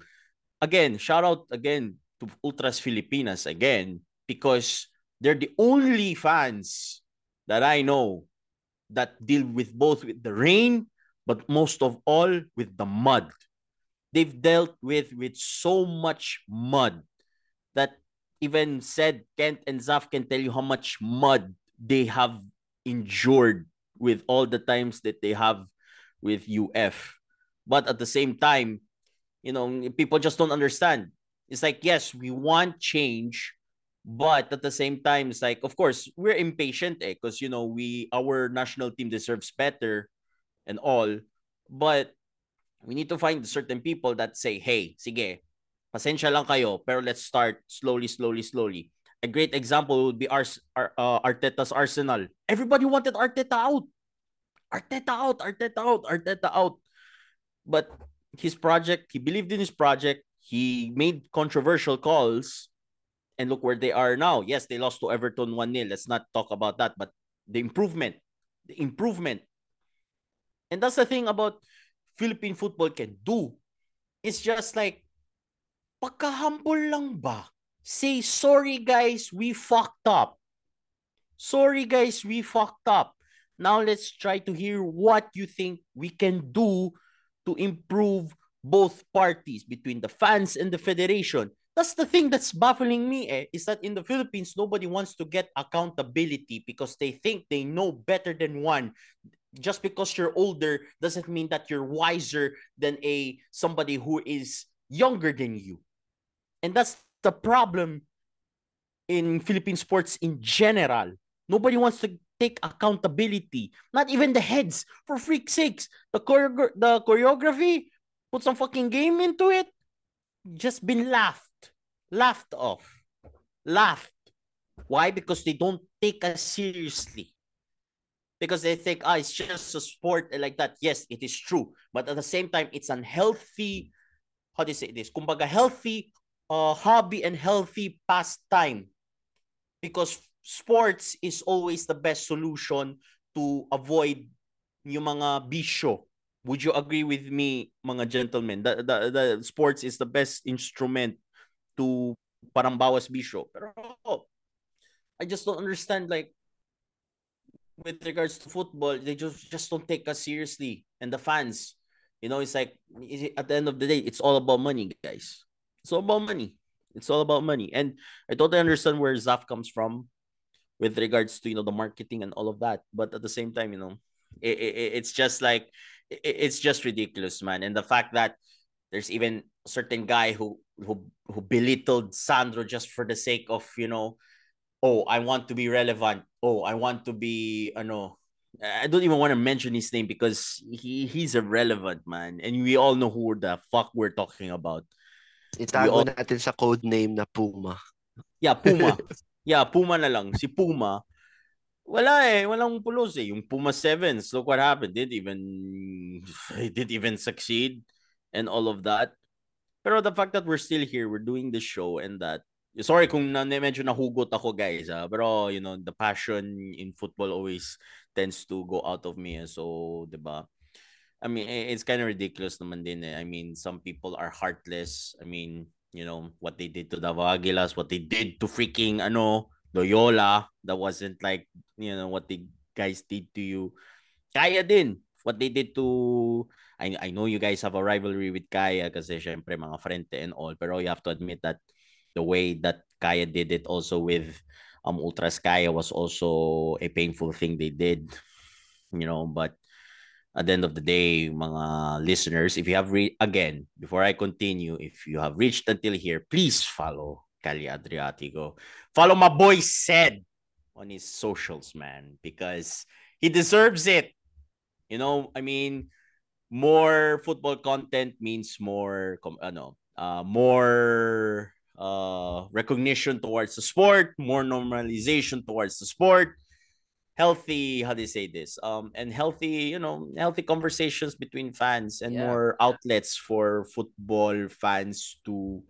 again shout out again to ultras filipinas again because they're the only fans that i know that deal with both with the rain but most of all with the mud. They've dealt with with so much mud that even said Kent and Zaph can tell you how much mud they have endured with all the times that they have with UF. But at the same time, you know, people just don't understand. It's like, yes, we want change, but at the same time, it's like, of course, we're impatient eh, because you know, we our national team deserves better and all. But we need to find certain people that say, hey, sige, pasensya lang kayo, pero let's start slowly, slowly, slowly. A great example would be Ars- Ar- uh, Arteta's Arsenal. Everybody wanted Arteta out. Arteta out, Arteta out, Arteta out. But his project, he believed in his project. He made controversial calls. And look where they are now. Yes, they lost to Everton 1-0. Let's not talk about that. But the improvement, the improvement And that's the thing about Philippine football can do. It's just like, pagka-humble lang ba? Say, sorry guys, we fucked up. Sorry guys, we fucked up. Now let's try to hear what you think we can do to improve both parties between the fans and the federation. That's the thing that's baffling me eh, is that in the Philippines, nobody wants to get accountability because they think they know better than one just because you're older doesn't mean that you're wiser than a somebody who is younger than you. And that's the problem in Philippine sports in general. Nobody wants to take accountability. Not even the heads. For freak sakes, the choreo- the choreography, put some fucking game into it. Just been laughed, laughed off, laughed. Why? Because they don't take us seriously. Because they think, ah, it's just a sport like that. Yes, it is true. But at the same time, it's unhealthy. How do you say this? Kumbaga, healthy uh, hobby and healthy pastime. Because sports is always the best solution to avoid yung mga bisyo. Would you agree with me, mga gentlemen? The, the, the sports is the best instrument to parang bawas bisyo. Pero I just don't understand like with regards to football, they just just don't take us seriously. And the fans, you know, it's like at the end of the day, it's all about money, guys. It's all about money. It's all about money. And I totally understand where Zaph comes from with regards to you know the marketing and all of that. But at the same time, you know, it, it, it's just like it, it's just ridiculous, man. And the fact that there's even a certain guy who who who belittled Sandro just for the sake of you know, oh, I want to be relevant. Oh, I want to be, I know I don't even want to mention his name because he he's irrelevant, man. And we all know who the fuck we're talking about. Itago all- natin sa code name na Puma. Yeah, Puma. yeah, Puma na lang. Si Puma. Wala eh. Walang pulos eh. Yung Puma Sevens, look what happened. Did even did even succeed and all of that. Pero the fact that we're still here, we're doing the show and that sorry kung na, medyo nahugot ako guys ah, pero you know the passion in football always tends to go out of me eh. so 'di ba I mean it's kind of ridiculous naman din eh. I mean some people are heartless I mean you know what they did to Davao Aguilas what they did to freaking ano Loyola that wasn't like you know what the guys did to you. Kaya din what they did to I I know you guys have a rivalry with Kaya kasi syempre mga frente and all pero you have to admit that the way that Kaya did it also with um Ultras Kaya was also a painful thing they did you know but at the end of the day mga listeners if you have re- again before I continue if you have reached until here please follow Kali Adriatico. Follow my boy said on his socials man because he deserves it. You know I mean more football content means more ano uh, more uh, recognition towards the sport, more normalization towards the sport, healthy, how do you say this? Um, and healthy, you know, healthy conversations between fans and Yeah. more outlets for football fans to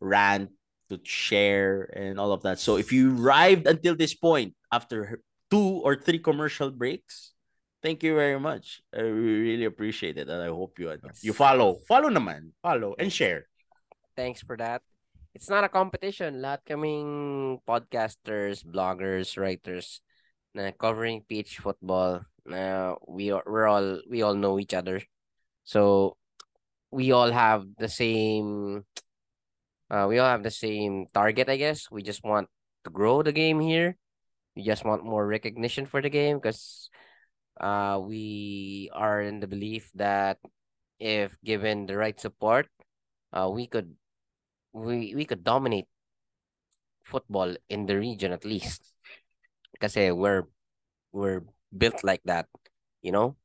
rant, to share, and all of that. So if you arrived until this point after two or three commercial breaks, thank you very much. I really appreciate it, and I hope you you follow, follow naman, follow and share. Thanks for that. It's not a competition. Lahat kaming podcasters, bloggers, writers na covering pitch football. Na we are, we're all we all know each other. So we all have the same uh we all have the same target, I guess. We just want to grow the game here. We just want more recognition for the game because uh we are in the belief that if given the right support, uh we could we we could dominate football in the region at least. Kasi we're we're built like that, you know?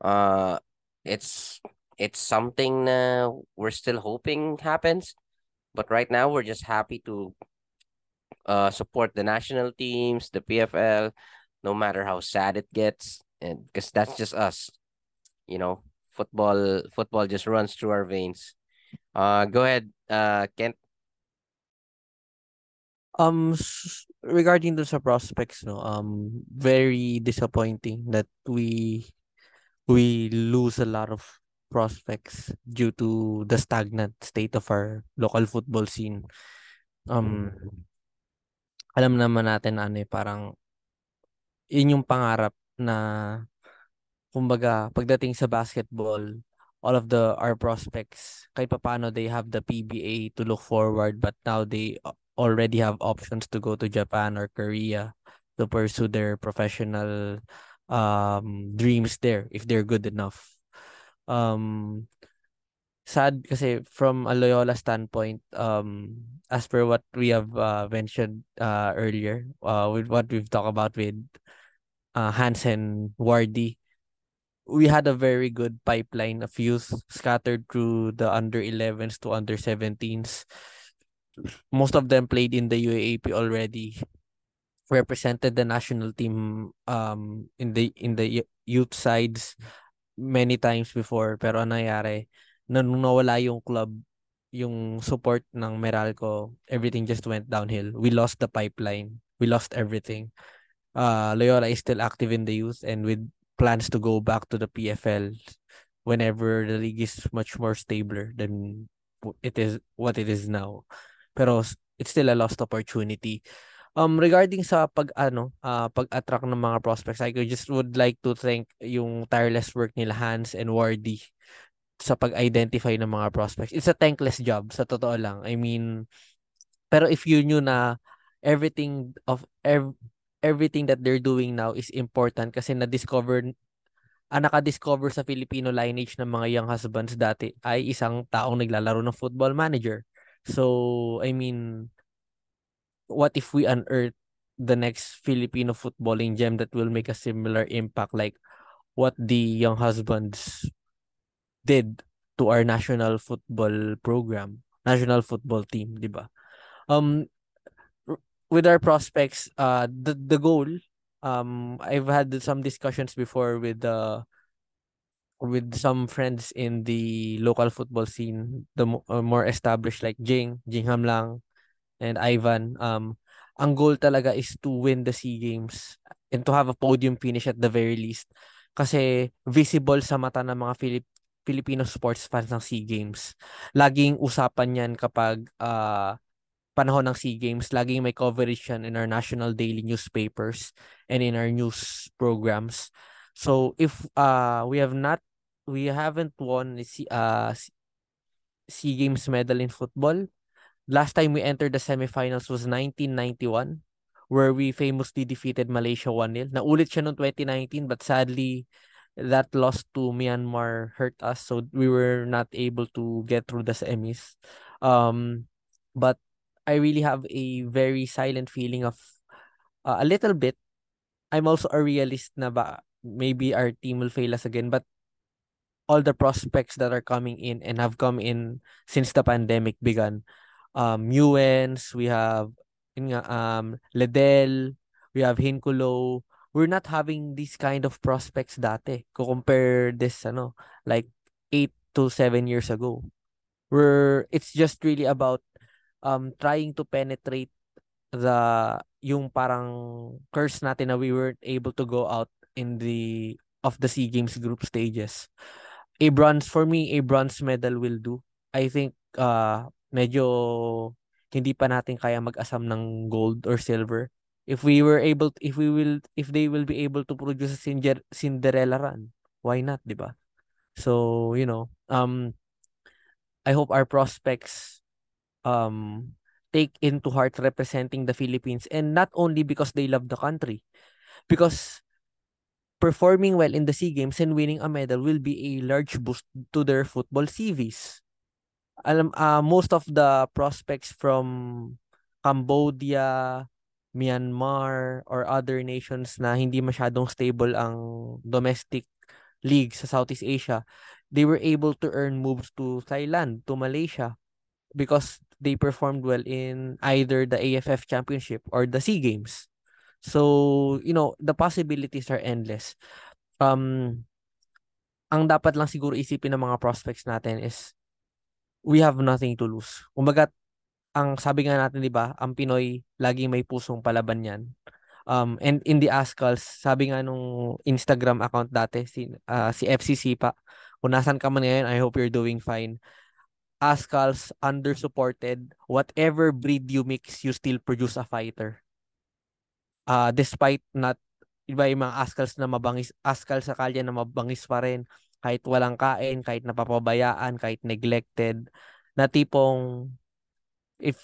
Uh it's it's something na we're still hoping happens, but right now we're just happy to uh support the national teams, the PFL, no matter how sad it gets, and because that's just us, you know. Football football just runs through our veins. Uh, go ahead, uh, Kent. Um, regarding to sa prospects, no, um, very disappointing that we we lose a lot of prospects due to the stagnant state of our local football scene. Um, alam naman natin ano eh, parang yun yung pangarap na kumbaga pagdating sa basketball all of the our prospects kahit papaano they have the PBA to look forward but now they already have options to go to Japan or Korea to pursue their professional um dreams there if they're good enough. Um sad kasi from a Loyola standpoint, um, as per what we have uh, mentioned uh, earlier, uh, with what we've talked about with uh, Hansen, Wardy, we had a very good pipeline of youth scattered through the under 11s to under 17s. Most of them played in the UAAP already. Represented the national team um in the in the youth sides many times before pero ano nangyari na nung nawala yung club yung support ng Meralco everything just went downhill we lost the pipeline we lost everything uh Loyola is still active in the youth and with plans to go back to the PFL whenever the league is much more stabler than it is what it is now. Pero it's still a lost opportunity. Um regarding sa pag ano, uh, pag-attract ng mga prospects, I just would like to thank yung tireless work nila Hans and Wardy sa pag-identify ng mga prospects. It's a thankless job sa totoo lang. I mean, pero if you knew na everything of ev- everything that they're doing now is important kasi na-discover ang ah, naka-discover sa Filipino lineage ng mga young husbands dati ay isang taong naglalaro ng football manager. So, I mean, what if we unearth the next Filipino footballing gem that will make a similar impact like what the Younghusbands did to our national football program, national football team, di? Um, with our prospects, uh, the the goal, um, I've had some discussions before with the with some friends in the local football scene, the uh, more established like Jing, Jing Hamlang, and Ivan. Um, ang goal talaga is to win the SEA Games and to have a podium finish at the very least. Kasi visible sa mata ng mga Filip Filipino sports fans ng SEA Games. Laging usapan yan kapag uh, panahon ng SEA Games, laging may coverage yan in our national daily newspapers and in our news programs. So if uh we have not we haven't won the uh SEA Games medal in football, last time we entered the semifinals was 1991 where we famously defeated Malaysia 1-0. Naulit siya noong 2019 but sadly that loss to Myanmar hurt us so we were not able to get through the semis. Um but I really have a very silent feeling of uh, a little bit. I'm also a realist na ba maybe our team will fail us again but all the prospects that are coming in and have come in since the pandemic began um Ewens, we have um Ledel, we have Hinkulo. We're not having these kind of prospects dati. Compare this ano like 8 to 7 years ago. We're it's just really about um trying to penetrate the yung parang curse natin na we weren't able to go out in the of the SEA Games group stages. A bronze for me, a bronze medal will do. I think uh medyo hindi pa natin kaya mag-asam ng gold or silver. If we were able if we will if they will be able to produce a Cinderella run, why not, 'di ba? So, you know, um I hope our prospects um take into heart representing the Philippines and not only because they love the country because performing well in the SEA Games and winning a medal will be a large boost to their football CVs. Alam uh, most of the prospects from Cambodia, Myanmar or other nations na hindi masyadong stable ang domestic league sa Southeast Asia, they were able to earn moves to Thailand, to Malaysia because they performed well in either the AFF Championship or the SEA Games. So, you know, the possibilities are endless. Um, ang dapat lang siguro isipin ng mga prospects natin is we have nothing to lose. Kumbaga, ang sabi nga natin, di ba, ang Pinoy, laging may pusong palaban yan. Um, and in the Ascals, sabi nga nung Instagram account dati, si, uh, si FCC pa, kung nasan ka man ngayon, I hope you're doing fine. Ascals undersupported, whatever breed you mix, you still produce a fighter. Uh, despite not, iba yung mga Ascals na mabangis, Ascals sa kalye na mabangis pa rin, kahit walang kain, kahit napapabayaan, kahit neglected, na tipong if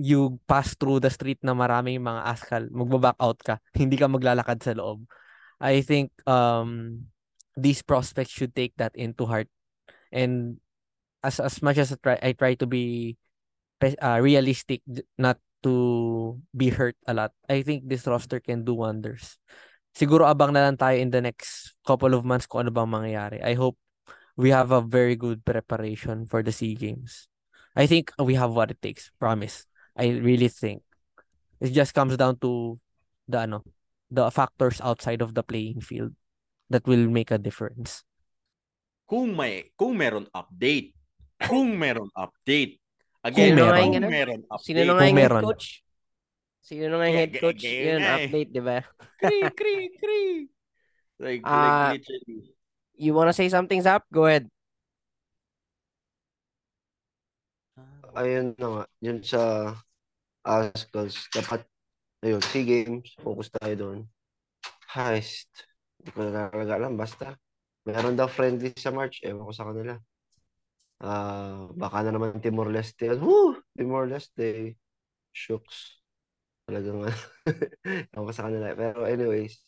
you pass through the street na maraming mga askal, magbaback out ka. Hindi ka maglalakad sa loob. I think um these prospects should take that into heart and as as much as I try I try to be uh, realistic not to be hurt a lot. I think this roster can do wonders. Siguro abang na lang tayo in the next couple of months kung ano bang mangyayari. I hope we have a very good preparation for the SEA Games. I think we have what it takes. Promise. I really think. It just comes down to the ano, the factors outside of the playing field that will make a difference. Kung may kung meron update, kung meron update. Again, Kung kung meron. meron, Meron. update. Sino na nga Kung yung head coach? Sino na nga yung head coach? kaya- Yun, eh. update, di ba? Kri, kri, kri. Like, Ah, like literally. You wanna say something, Zap? Go ahead. ayun na nga, yun sa Ascals, dapat, ayun, SEA Games, focus tayo doon. Heist, hindi ko na talaga alam, basta, meron daw friendly sa March, ewan ko sa kanila. Ah, baka na naman Timor-Leste. Woo! Timor-Leste. Shooks. Talagang, ewan ko sa kanila. Pero anyways,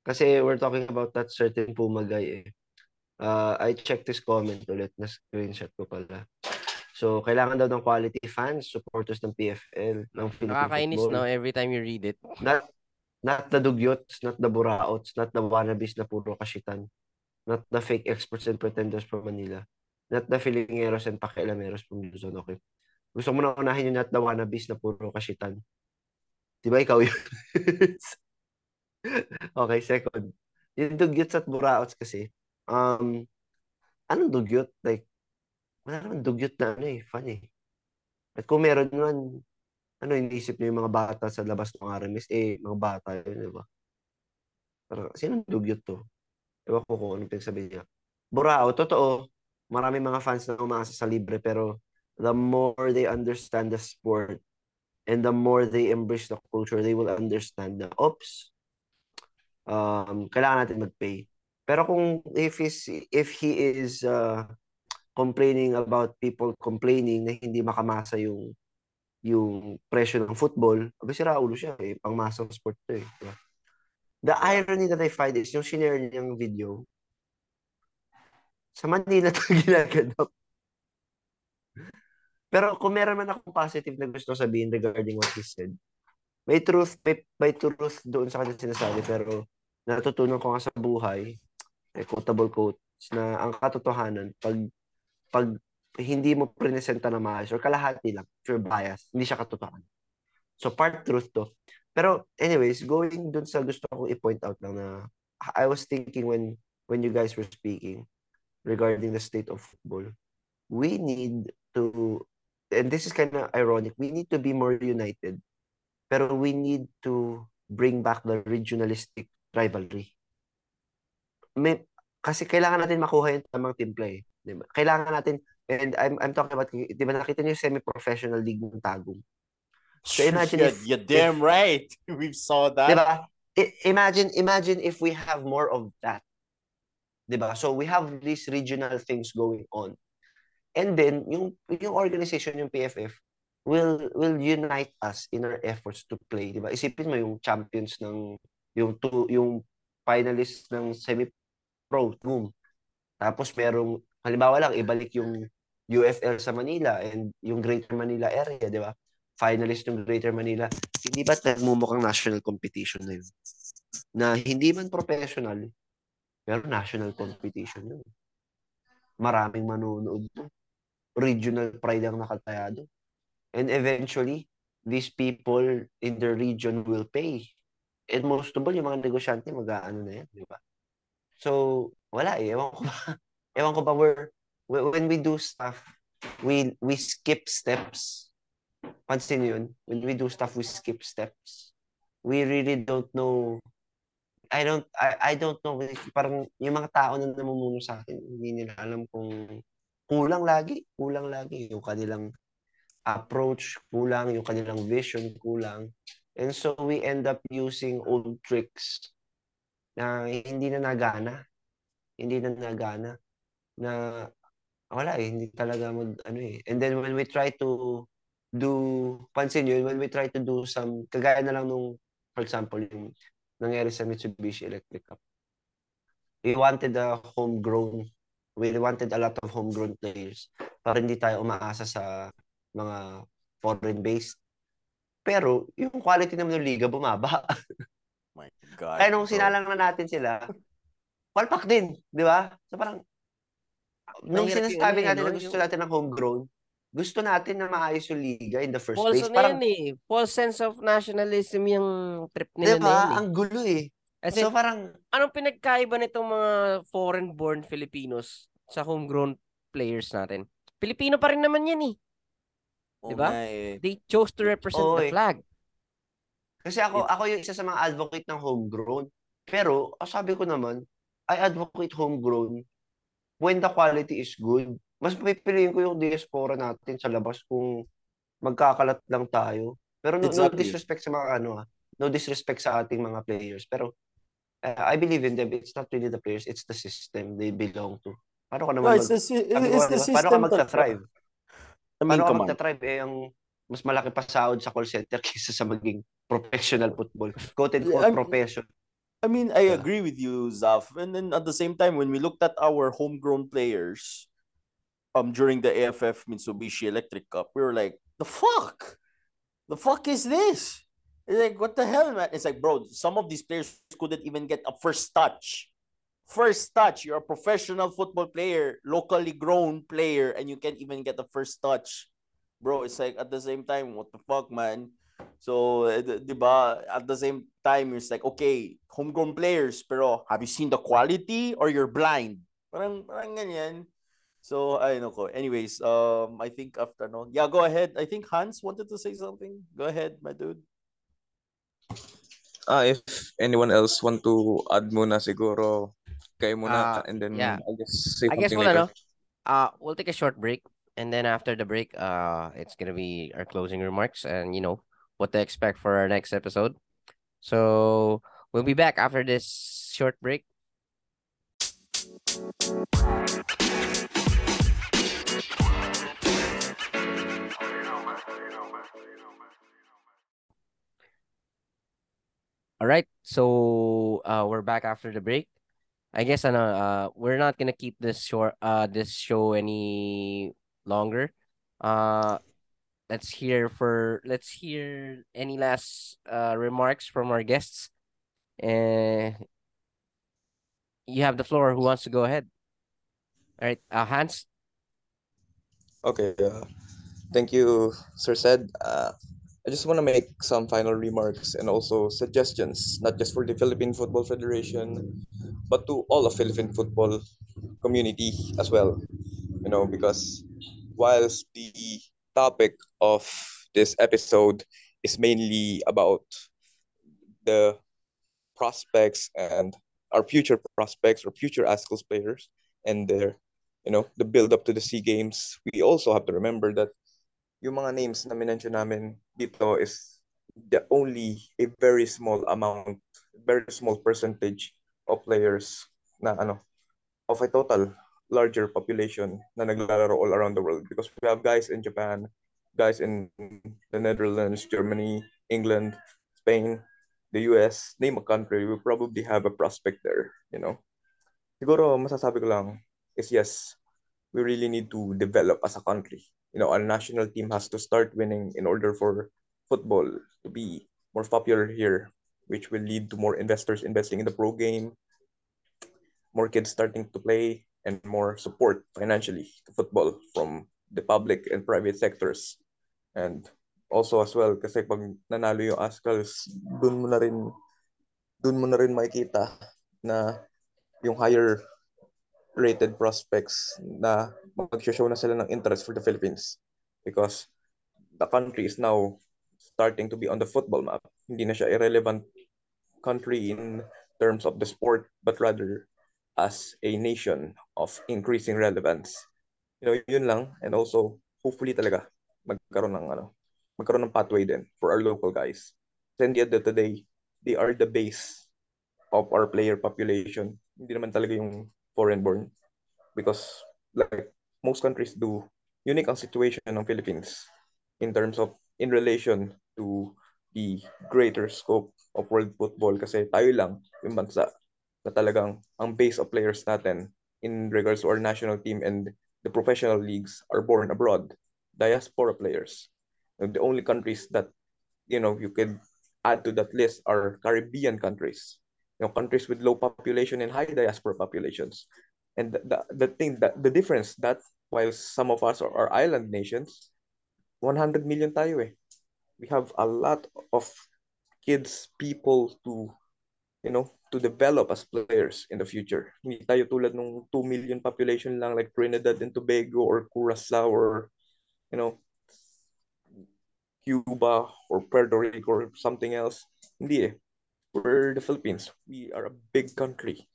kasi we're talking about that certain Puma guy eh. Uh, I checked his comment ulit, na screenshot ko pala. So, kailangan daw ng quality fans, supporters ng PFL, ng Philippine Nakakainis, football. no? Every time you read it. Not, not the dugyots, not the buraots, not the wannabes na puro kashitan. Not the fake experts and pretenders from Manila. Not the filingeros and pakialameros from Luzon. Okay. Gusto mo na unahin yung not the wannabes na puro kashitan. Di ba ikaw yun? okay, second. Yung dugyots at buraots kasi, um, anong dugyot? Like, wala naman dugyot na ano eh, fun eh. At kung meron naman, ano, iniisip niyo yung mga bata sa labas ng RMS, eh, mga bata yun, di ba? Parang, sino dugyot to? Ewan ko kung anong pinagsabi niya. Burao, totoo, marami mga fans na umaasa sa libre, pero the more they understand the sport and the more they embrace the culture, they will understand na, oops, um, kailangan natin mag-pay. Pero kung if he's, if he is uh, complaining about people complaining na hindi makamasa yung yung presyo ng football, abi si Raulo siya eh, pangmasang sport to eh. The irony that I find is yung shinare niyang video, sa Manila ito ginaganap. Pero kung meron man akong positive na gusto sabihin regarding what he said, may truth, may, may truth doon sa kanya sinasabi, pero natutunan ko nga sa buhay, eh, quotable quotes, na ang katotohanan, pag, pag hindi mo presenta na maayos, or kalahati lang, if you're biased, hindi siya katotohanan. So, part truth to. Pero, anyways, going dun sa gusto kong i-point out lang na I was thinking when when you guys were speaking regarding the state of football, we need to, and this is kind of ironic, we need to be more united, pero we need to bring back the regionalistic rivalry. May, kasi kailangan natin makuha yung tamang timpla eh. Diba? Kailangan natin, and I'm, I'm talking about, di ba nakita niyo yung semi-professional league ng Tagum? So imagine you're, if- you're damn right. We saw that. Diba? I- imagine imagine if we have more of that. Diba? So we have these regional things going on. And then yung yung organization yung PFF will will unite us in our efforts to play, diba? Isipin mo yung champions ng yung two, yung finalists ng semi pro boom. Tapos merong halimbawa lang ibalik yung UFL sa Manila and yung Greater Manila area, di ba? Finalist ng Greater Manila. Hindi ba nagmumukhang national competition na yun? Na hindi man professional, pero national competition yun. Maraming manonood doon. Regional pride ang nakataya doon. And eventually, these people in the region will pay. And most of all, yung mga negosyante, mag-aano na yan, di ba? So, wala eh. Ewan ko ba, ewan ko ba, we're, when we do stuff, we we skip steps. Pansin yun? When we do stuff, we skip steps. We really don't know I don't I, I don't know parang yung mga tao na namumuno sa akin hindi nila alam kung kulang lagi kulang lagi yung kanilang approach kulang yung kanilang vision kulang. And so we end up using old tricks na hindi na nagana hindi na nagana na wala eh hindi talaga mag ano eh. And then when we try to do pansin yun when we try to do some kagaya na lang nung for example yung nangyari sa Mitsubishi Electric Cup we wanted a homegrown, we wanted a lot of homegrown players para hindi tayo umaasa sa mga foreign-based. Pero yung quality naman ng liga bumaba. My God. Kaya nung sinalang na natin sila, palpak din, di ba? So parang, nung sinasabi eh, natin na no? gusto natin ng homegrown, gusto natin na maayos yung liga in the first False place. ano Parang, yan eh. False sense of nationalism yung trip nila na ba? yun eh. Ang gulo eh. As So in, parang, anong pinagkaiba nitong mga foreign-born Filipinos sa homegrown players natin? Pilipino pa rin naman yan eh. Oo Diba? nga eh. They chose to represent Oo the eh. flag. kasi ako, ako yung isa sa mga advocate ng homegrown. Pero, sabi ko naman, I advocate homegrown when the quality is good. Mas pipiliin ko yung diaspora natin sa labas kung magkakalat lang tayo. Pero no, no Exactly. disrespect sa mga ano ah. No disrespect sa ating mga players. Pero uh, I believe in them. It's not really the players. It's the system they belong to. Paano ka No, naman it's mag, the, it's the system. paano ka magta-thrive? I mean, Paano ka magta-thrive eh ang mas malaki pa sahod sa call center kaysa sa maging professional football. Quote and quote I'm- profession. I mean, I agree with you, Zaf. And then at the same time, when we looked at our homegrown players um during the AFF Mitsubishi Electric Cup, we were like, the fuck? The fuck is this? It's like, what the hell, man? It's like, bro, some of these players couldn't even get a first touch. First touch. You're a professional football player, locally grown player, and you can't even get a first touch. Bro, it's like at the same time, what the fuck, man? So, eh, d- at the same time, it's like, okay, homegrown players, pero have you seen the quality or you're blind? Parang, parang ganyan. So, I know ko. Anyways, um, I think after, no, yeah, go ahead. I think Hans wanted to say something. Go ahead, my dude. Ah, if anyone else want to add muna siguro, kayo muna, and then yeah. I'll just say I guess something we'll, later. ano, uh, we'll take a short break. And then after the break, uh, it's gonna be our closing remarks and you know what to expect for our next episode. So we'll be back after this short break. All right, so uh, we're back after the break. I guess ano, uh, we're not gonna keep this short, uh, this show any longer. Uh, let's hear for let's hear any last uh remarks from our guests. Uh, you have the floor. Who wants to go ahead? All right, uh, Hans. Okay, uh, thank you, Sir Said. Uh, I just want to make some final remarks and also suggestions, not just for the Philippine Football Federation, but to all of Philippine football community as well. You know, because whilst the topic of this episode is mainly about the prospects and our future prospects or future Azkals players and their you know, the build up to the SEA Games, we also have to remember that yung mga names na minention namin dito is the only a very small amount, very small percentage of players na ano, of a total larger population na naglalaro all around the world because we have guys in Japan, guys in the Netherlands, Germany, England, Spain, the US, name a country, we probably have a prospect there, you know. Siguro masasabi ko lang, is yes, we really need to develop as a country. You know, our national team has to start winning in order for football to be more popular here, which will lead to more investors investing in the pro game, more kids starting to play, and more support financially to football from the public and private sectors. And also as well, kasi pag nanalo yung Azkals, dun mo na rin, dun mo na rin makikita na yung higher rated prospects na mag-show na sila ng interest for the Philippines because the country is now starting to be on the football map. Hindi na siya irrelevant country in terms of the sport but rather as a nation of increasing relevance. You know, yun lang and also hopefully talaga magkaroon ng ano, magkaroon ng pathway din for our local guys. At the end of the day, they are the base of our player population. Hindi naman talaga yung foreign born. Because like most countries do unique situation ng Philippines in terms of in relation to the greater scope of world football. Kasi tayo lang yung bansa na talagang ang base of players natin in regards to our national team and the professional leagues are born abroad, diaspora players. The only countries that you know you could add to that list are Caribbean countries, you know, countries with low population and high diaspora populations. And the, the, the thing that the difference that while some of us are, are island nations, 100 million tayo eh. We have a lot of kids, people to, you know, to develop as players in the future. Hindi tayo tulad ng 2 million population lang like Trinidad and Tobago or Curacao or, you know, Cuba or Puerto Rico or something else. Hindi eh. We're the Philippines. We are a big country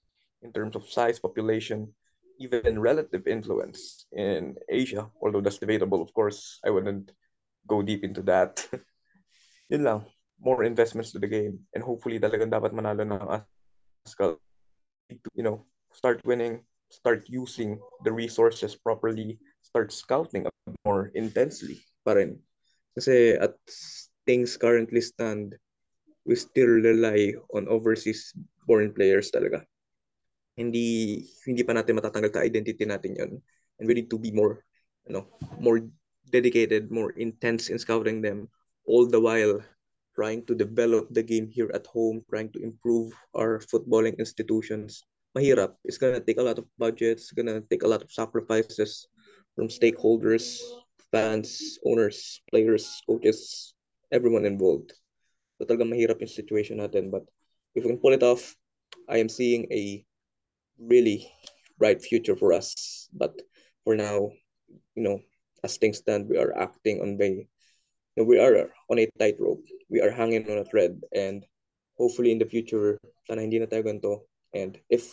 in terms of size, population, even relative influence in Asia. Although that's debatable, of course, I wouldn't go deep into that. Yun lang. More investments to the game. And hopefully talagang dapat manalo ng Azkal. You know, start winning, start using the resources properly, start scouting more intensely pa rin. Kasi at things currently stand, we still rely on overseas born players talaga. Hindi hindi pa natin matatanggal ka identity natin 'yon. And we need to be more, you know, more dedicated, more intense in scouting them all the while trying to develop the game here at home, trying to improve our footballing institutions. Mahirap. It's gonna take a lot of budgets, gonna take a lot of sacrifices from stakeholders, fans, owners, players, coaches, everyone involved. So talagang mahirap yung situation natin. But if we can pull it off, I am seeing a really bright future for us. But for now, you know, as things stand, we are acting on the, you know, we are on a tightrope. We are hanging on a thread. And hopefully in the future, sana hindi na tayo ganito. And if,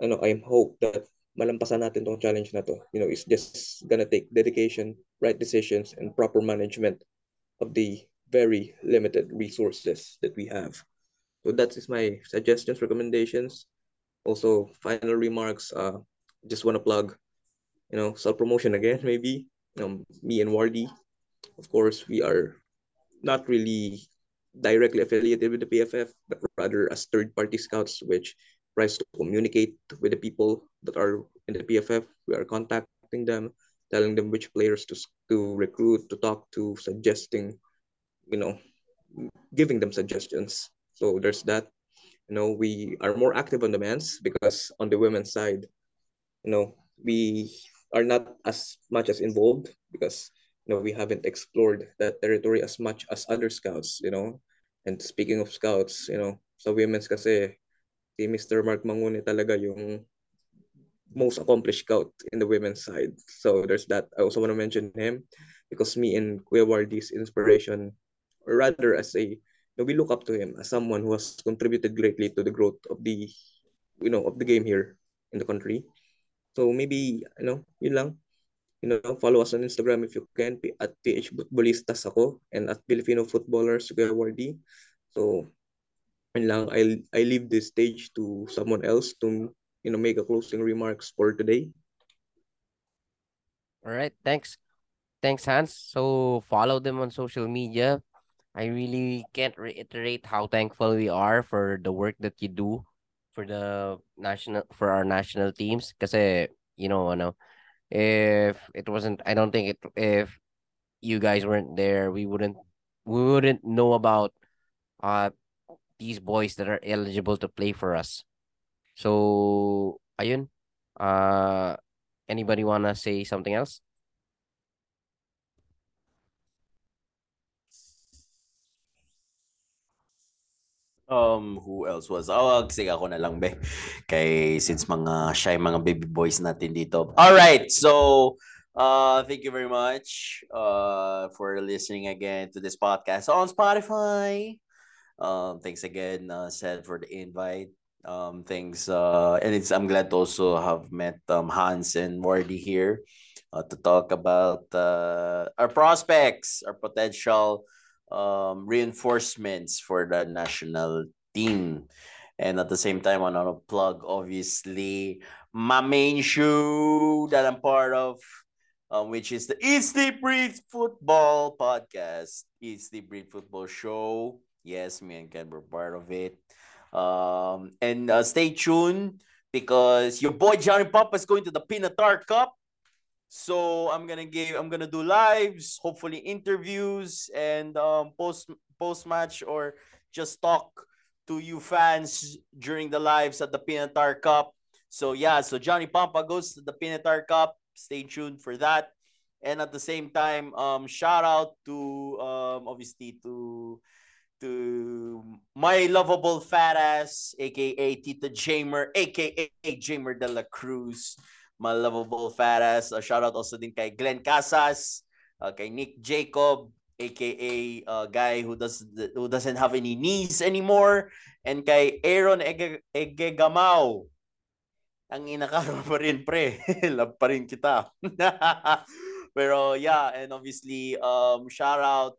ano, I am hope that malampasan natin tong challenge na to. You know, it's just gonna take dedication, right decisions, and proper management of the very limited resources that we have. So that is my suggestions, recommendations. Also, final remarks. Uh, just want to plug, you know, self promotion again, maybe. Um, me and Wardy, of course, we are not really directly affiliated with the PFF, but rather as third party scouts, which tries to communicate with the people that are in the PFF. We are contacting them, telling them which players to to recruit, to talk to, suggesting, you know, giving them suggestions. So there's that. You know, we are more active on the men's because on the women's side, you know, we are not as much as involved because you know we haven't explored that territory as much as other scouts. You know, and speaking of scouts, you know, sa women's kasi si Mr. Mark Mangune talaga yung most accomplished scout in the women's side. So there's that. I also want to mention him because me and Kuya Wardy's inspiration, or rather as a, we look up to him as someone who has contributed greatly to the growth of the, you know, of the game here in the country. So maybe, you know, yun lang. You know, follow us on Instagram if you can, at PH Futbolistas ako, and at Filipino Footballers, Wardy. So and lang I I leave this stage to someone else to you know make a closing remarks for today. All right, thanks. Thanks, Hans. So follow them on social media. I really can't reiterate how thankful we are for the work that you do for the national for our national teams. Because you know, know, if it wasn't, I don't think it. If you guys weren't there, we wouldn't we wouldn't know about uh these boys that are eligible to play for us. So, ayun. Uh, anybody wanna say something else? Um, who else was? Oh, sige ako na lang be. Kay since mga shy mga baby boys natin dito. All right. So, uh thank you very much uh for listening again to this podcast on Spotify. Um thanks again uh Seth for the invite. Um thanks uh and it's I'm glad to also have met um Hans and Wardy here uh, to talk about uh our prospects, our potential um, reinforcements for the national team. And at the same time, I want to plug, obviously, my main show that I'm part of, um, which is the the Breed Football podcast. East the Breed Football Show. Yes, me and Ken were part of it. Um, and uh, stay tuned because your boy Johnny Pampa is going to the Pinatar Cup. So I'm gonna give I'm gonna do lives, hopefully interviews and um post post match or just talk to you fans during the lives at the Pinatar Cup. So yeah, so Johnny Pampa goes to the Pinatar Cup. Stay tuned for that. And at the same time, um, shout out to um obviously to to my lovable fat ass, aka Tita Jamer, aka Jamer de la Cruz, my lovable fat ass. Uh, shout out also din kay Glenn Casas, uh, kay Nick Jacob, aka uh, guy who does who doesn't have any knees anymore, and kay Aaron Ege, Egegamao. Ang inakaro pa rin pre, love pa rin kita. Pero yeah, and obviously um shout out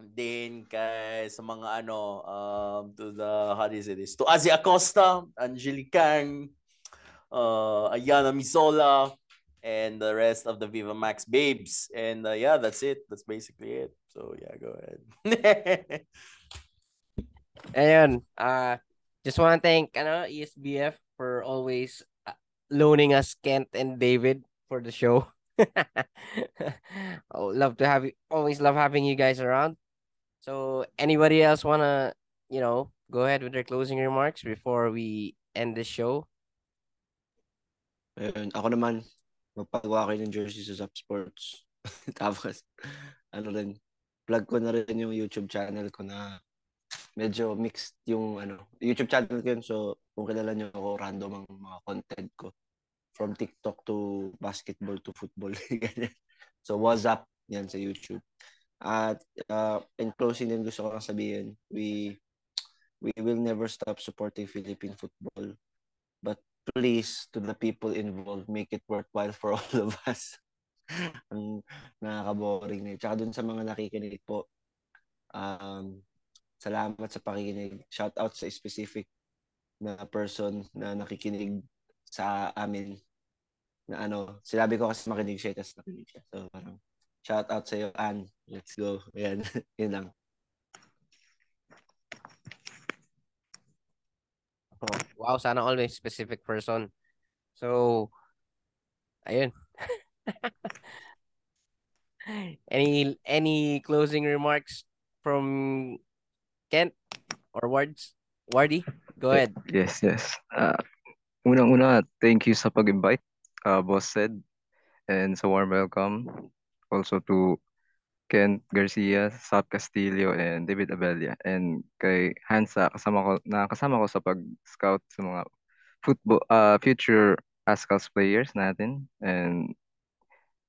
din kay sa mga ano um to the how do you say this to Azi Acosta, Angelicang, uh Ayanna Misola and the rest of the Vivamax babes. And uh, yeah, that's it. That's basically it. So yeah, go ahead. Ayun, uh, just want to thank ano, ESBF for always uh, loaning us Kent and David for the show. oh, love to have you. Always love having you guys around. So, anybody else wanna, you know, go ahead with their closing remarks before we end the show? Ayun, ako naman, magpagawa kayo ng jersey sa Zap Sports. Tapos, ano rin, plug ko na rin yung YouTube channel ko na medyo mixed yung ano, YouTube channel ko yun. So, kung kilala nyo ako, random ang mga content ko. From TikTok to basketball to football. Ganyan. so, what's up? Yan sa YouTube. At uh, in closing din gusto ko lang sabihin, we we will never stop supporting Philippine football. But please, to the people involved, make it worthwhile for all of us. Ang nakaka-boring na. Tsaka dun sa mga nakikinig po, um, salamat sa pakikinig. Shout out sa specific na person na nakikinig sa amin na ano, sinabi ko kasi makinig siya, tapos nakinig siya. So parang, shout out sa iyo, Ann. Let's go. Ayan, yun lang. Oh, wow, sana always specific person. So, ayun. any any closing remarks from Kent or Wards? Wardy? Go ahead. Yes, yes. Uh, unang-una, thank you sa pag-invite, uh, Boss said, and sa warm welcome also to Ken Garcia, Zaph Castillo, and David Abella. And kay Hansa, kasama ko, na kasama ko sa pag-scout sa mga football, uh, future Azkals players natin. And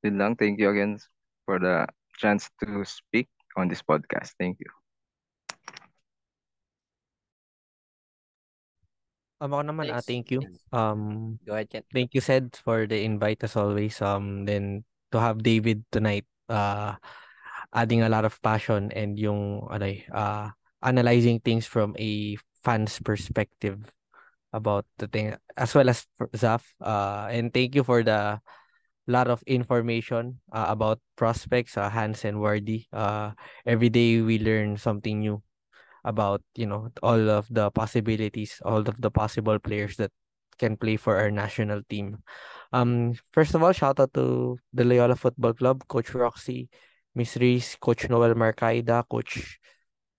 yun lang, thank you again for the chance to speak on this podcast. Thank you. Um, ako naman, ah, thank you. Um, Go ahead, Kent. thank you, Sed, for the invite as always. Um, then to have David tonight, uh, adding a lot of passion and yung ano uh, analyzing things from a fan's perspective about the thing as well as Zaph. Uh, and thank you for the lot of information uh, about prospects, uh, Hans and Wardy. Uh, every day we learn something new about you know all of the possibilities, all of the possible players that can play for our national team. Um, first of all, shout out to the Loyola Football Club, Coach Roxy, Miss Reese, Coach Noel Marcaida, Coach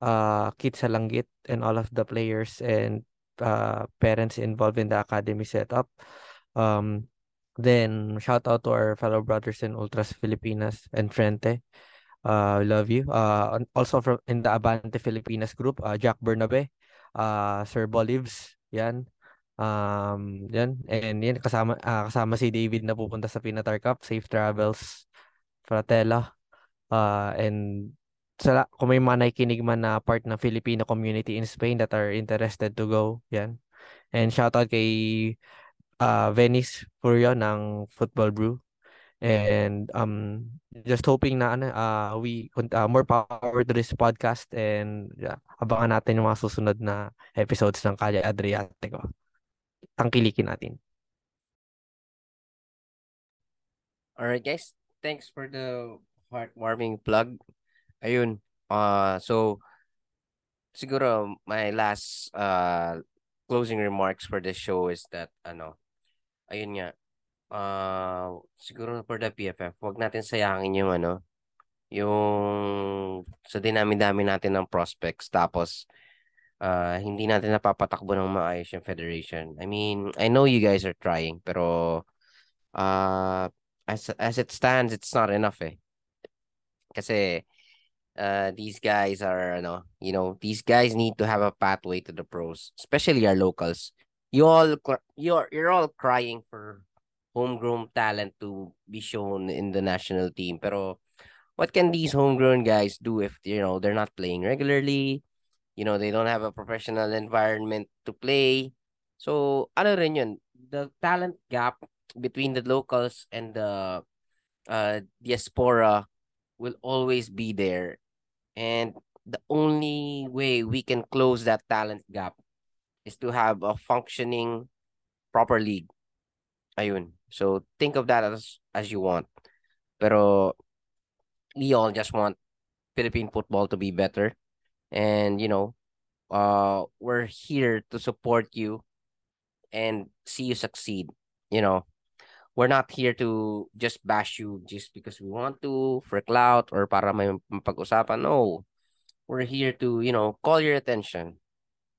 uh, Kit Salanggit, and all of the players and uh, parents involved in the academy setup. Um, then shout out to our fellow brothers in Ultras Filipinas and Frente. Uh, love you. Uh, also from in the Abante Filipinas group, uh, Jack Bernabe, uh, Sir Bolives, yan. Um, yan. And yan, kasama, uh, kasama si David na pupunta sa Pinatar Cup. Safe travels, Fratella. Uh, and sa, kung may mga nakikinig man na part ng Filipino community in Spain that are interested to go, yan. And shout out kay uh, Venice Furio ng Football Brew. And um just hoping na ano uh, we uh, more power to this podcast and yeah, abangan natin yung mga susunod na episodes ng Kalye Adriatico. Tangkilikin natin. All right, guys. Thanks for the heartwarming plug. Ayun. Uh, so siguro my last uh closing remarks for this show is that ano, ayun nga, uh, siguro for the PFF, wag natin sayangin yung ano, yung sa dinami-dami natin ng prospects tapos uh, hindi natin napapatakbo ng maayos yung federation. I mean, I know you guys are trying pero uh, as as it stands, it's not enough eh. Kasi uh, these guys are, ano, you know, these guys need to have a pathway to the pros, especially our locals. You all, you're you're all crying for homegrown talent to be shown in the national team. Pero what can these homegrown guys do if you know they're not playing regularly? You know, they don't have a professional environment to play. So, ano rin yun, the talent gap between the locals and the uh, diaspora will always be there. And the only way we can close that talent gap is to have a functioning proper league. Ayun. So think of that as as you want. Pero we all just want Philippine football to be better. And you know, uh we're here to support you and see you succeed. You know, we're not here to just bash you just because we want to for clout or para may mapag-usapan. No. We're here to, you know, call your attention.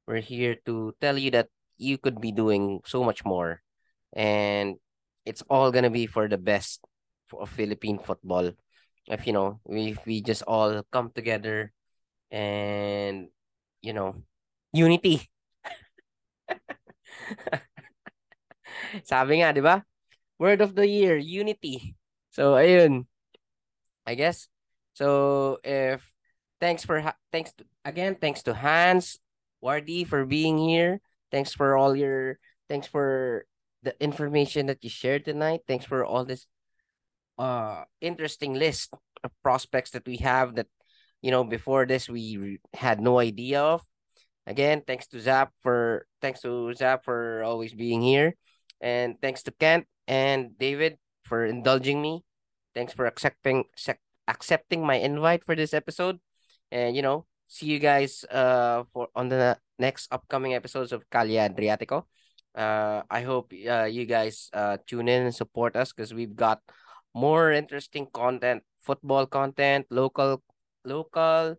We're here to tell you that you could be doing so much more. And it's all gonna be for the best of Philippine football. If you know, we we just all come together and you know, unity. Sabi nga, 'di ba? Word of the year, unity. So ayun. I guess. So if thanks for thanks to, again, thanks to Hans, Wardy for being here. Thanks for all your thanks for the information that you shared tonight. Thanks for all this uh interesting list of prospects that we have that you know before this we had no idea of. Again, thanks to Zaph for thanks to Zaph for always being here. And thanks to Kent and David for indulging me. Thanks for accepting accepting my invite for this episode. And you know, see you guys uh for on the next upcoming episodes of Calia Adriatico uh i hope uh, you guys uh tune in and support us because we've got more interesting content football content local local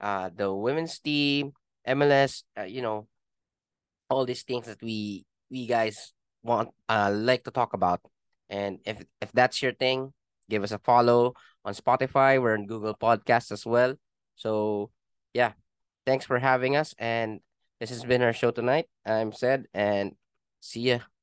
uh the women's team mls uh, you know all these things that we we guys want uh like to talk about. And if if that's your thing give us a follow on spotify. We're on google podcasts as well. So yeah thanks for having us. And this has been our show tonight. I'm said and See ya.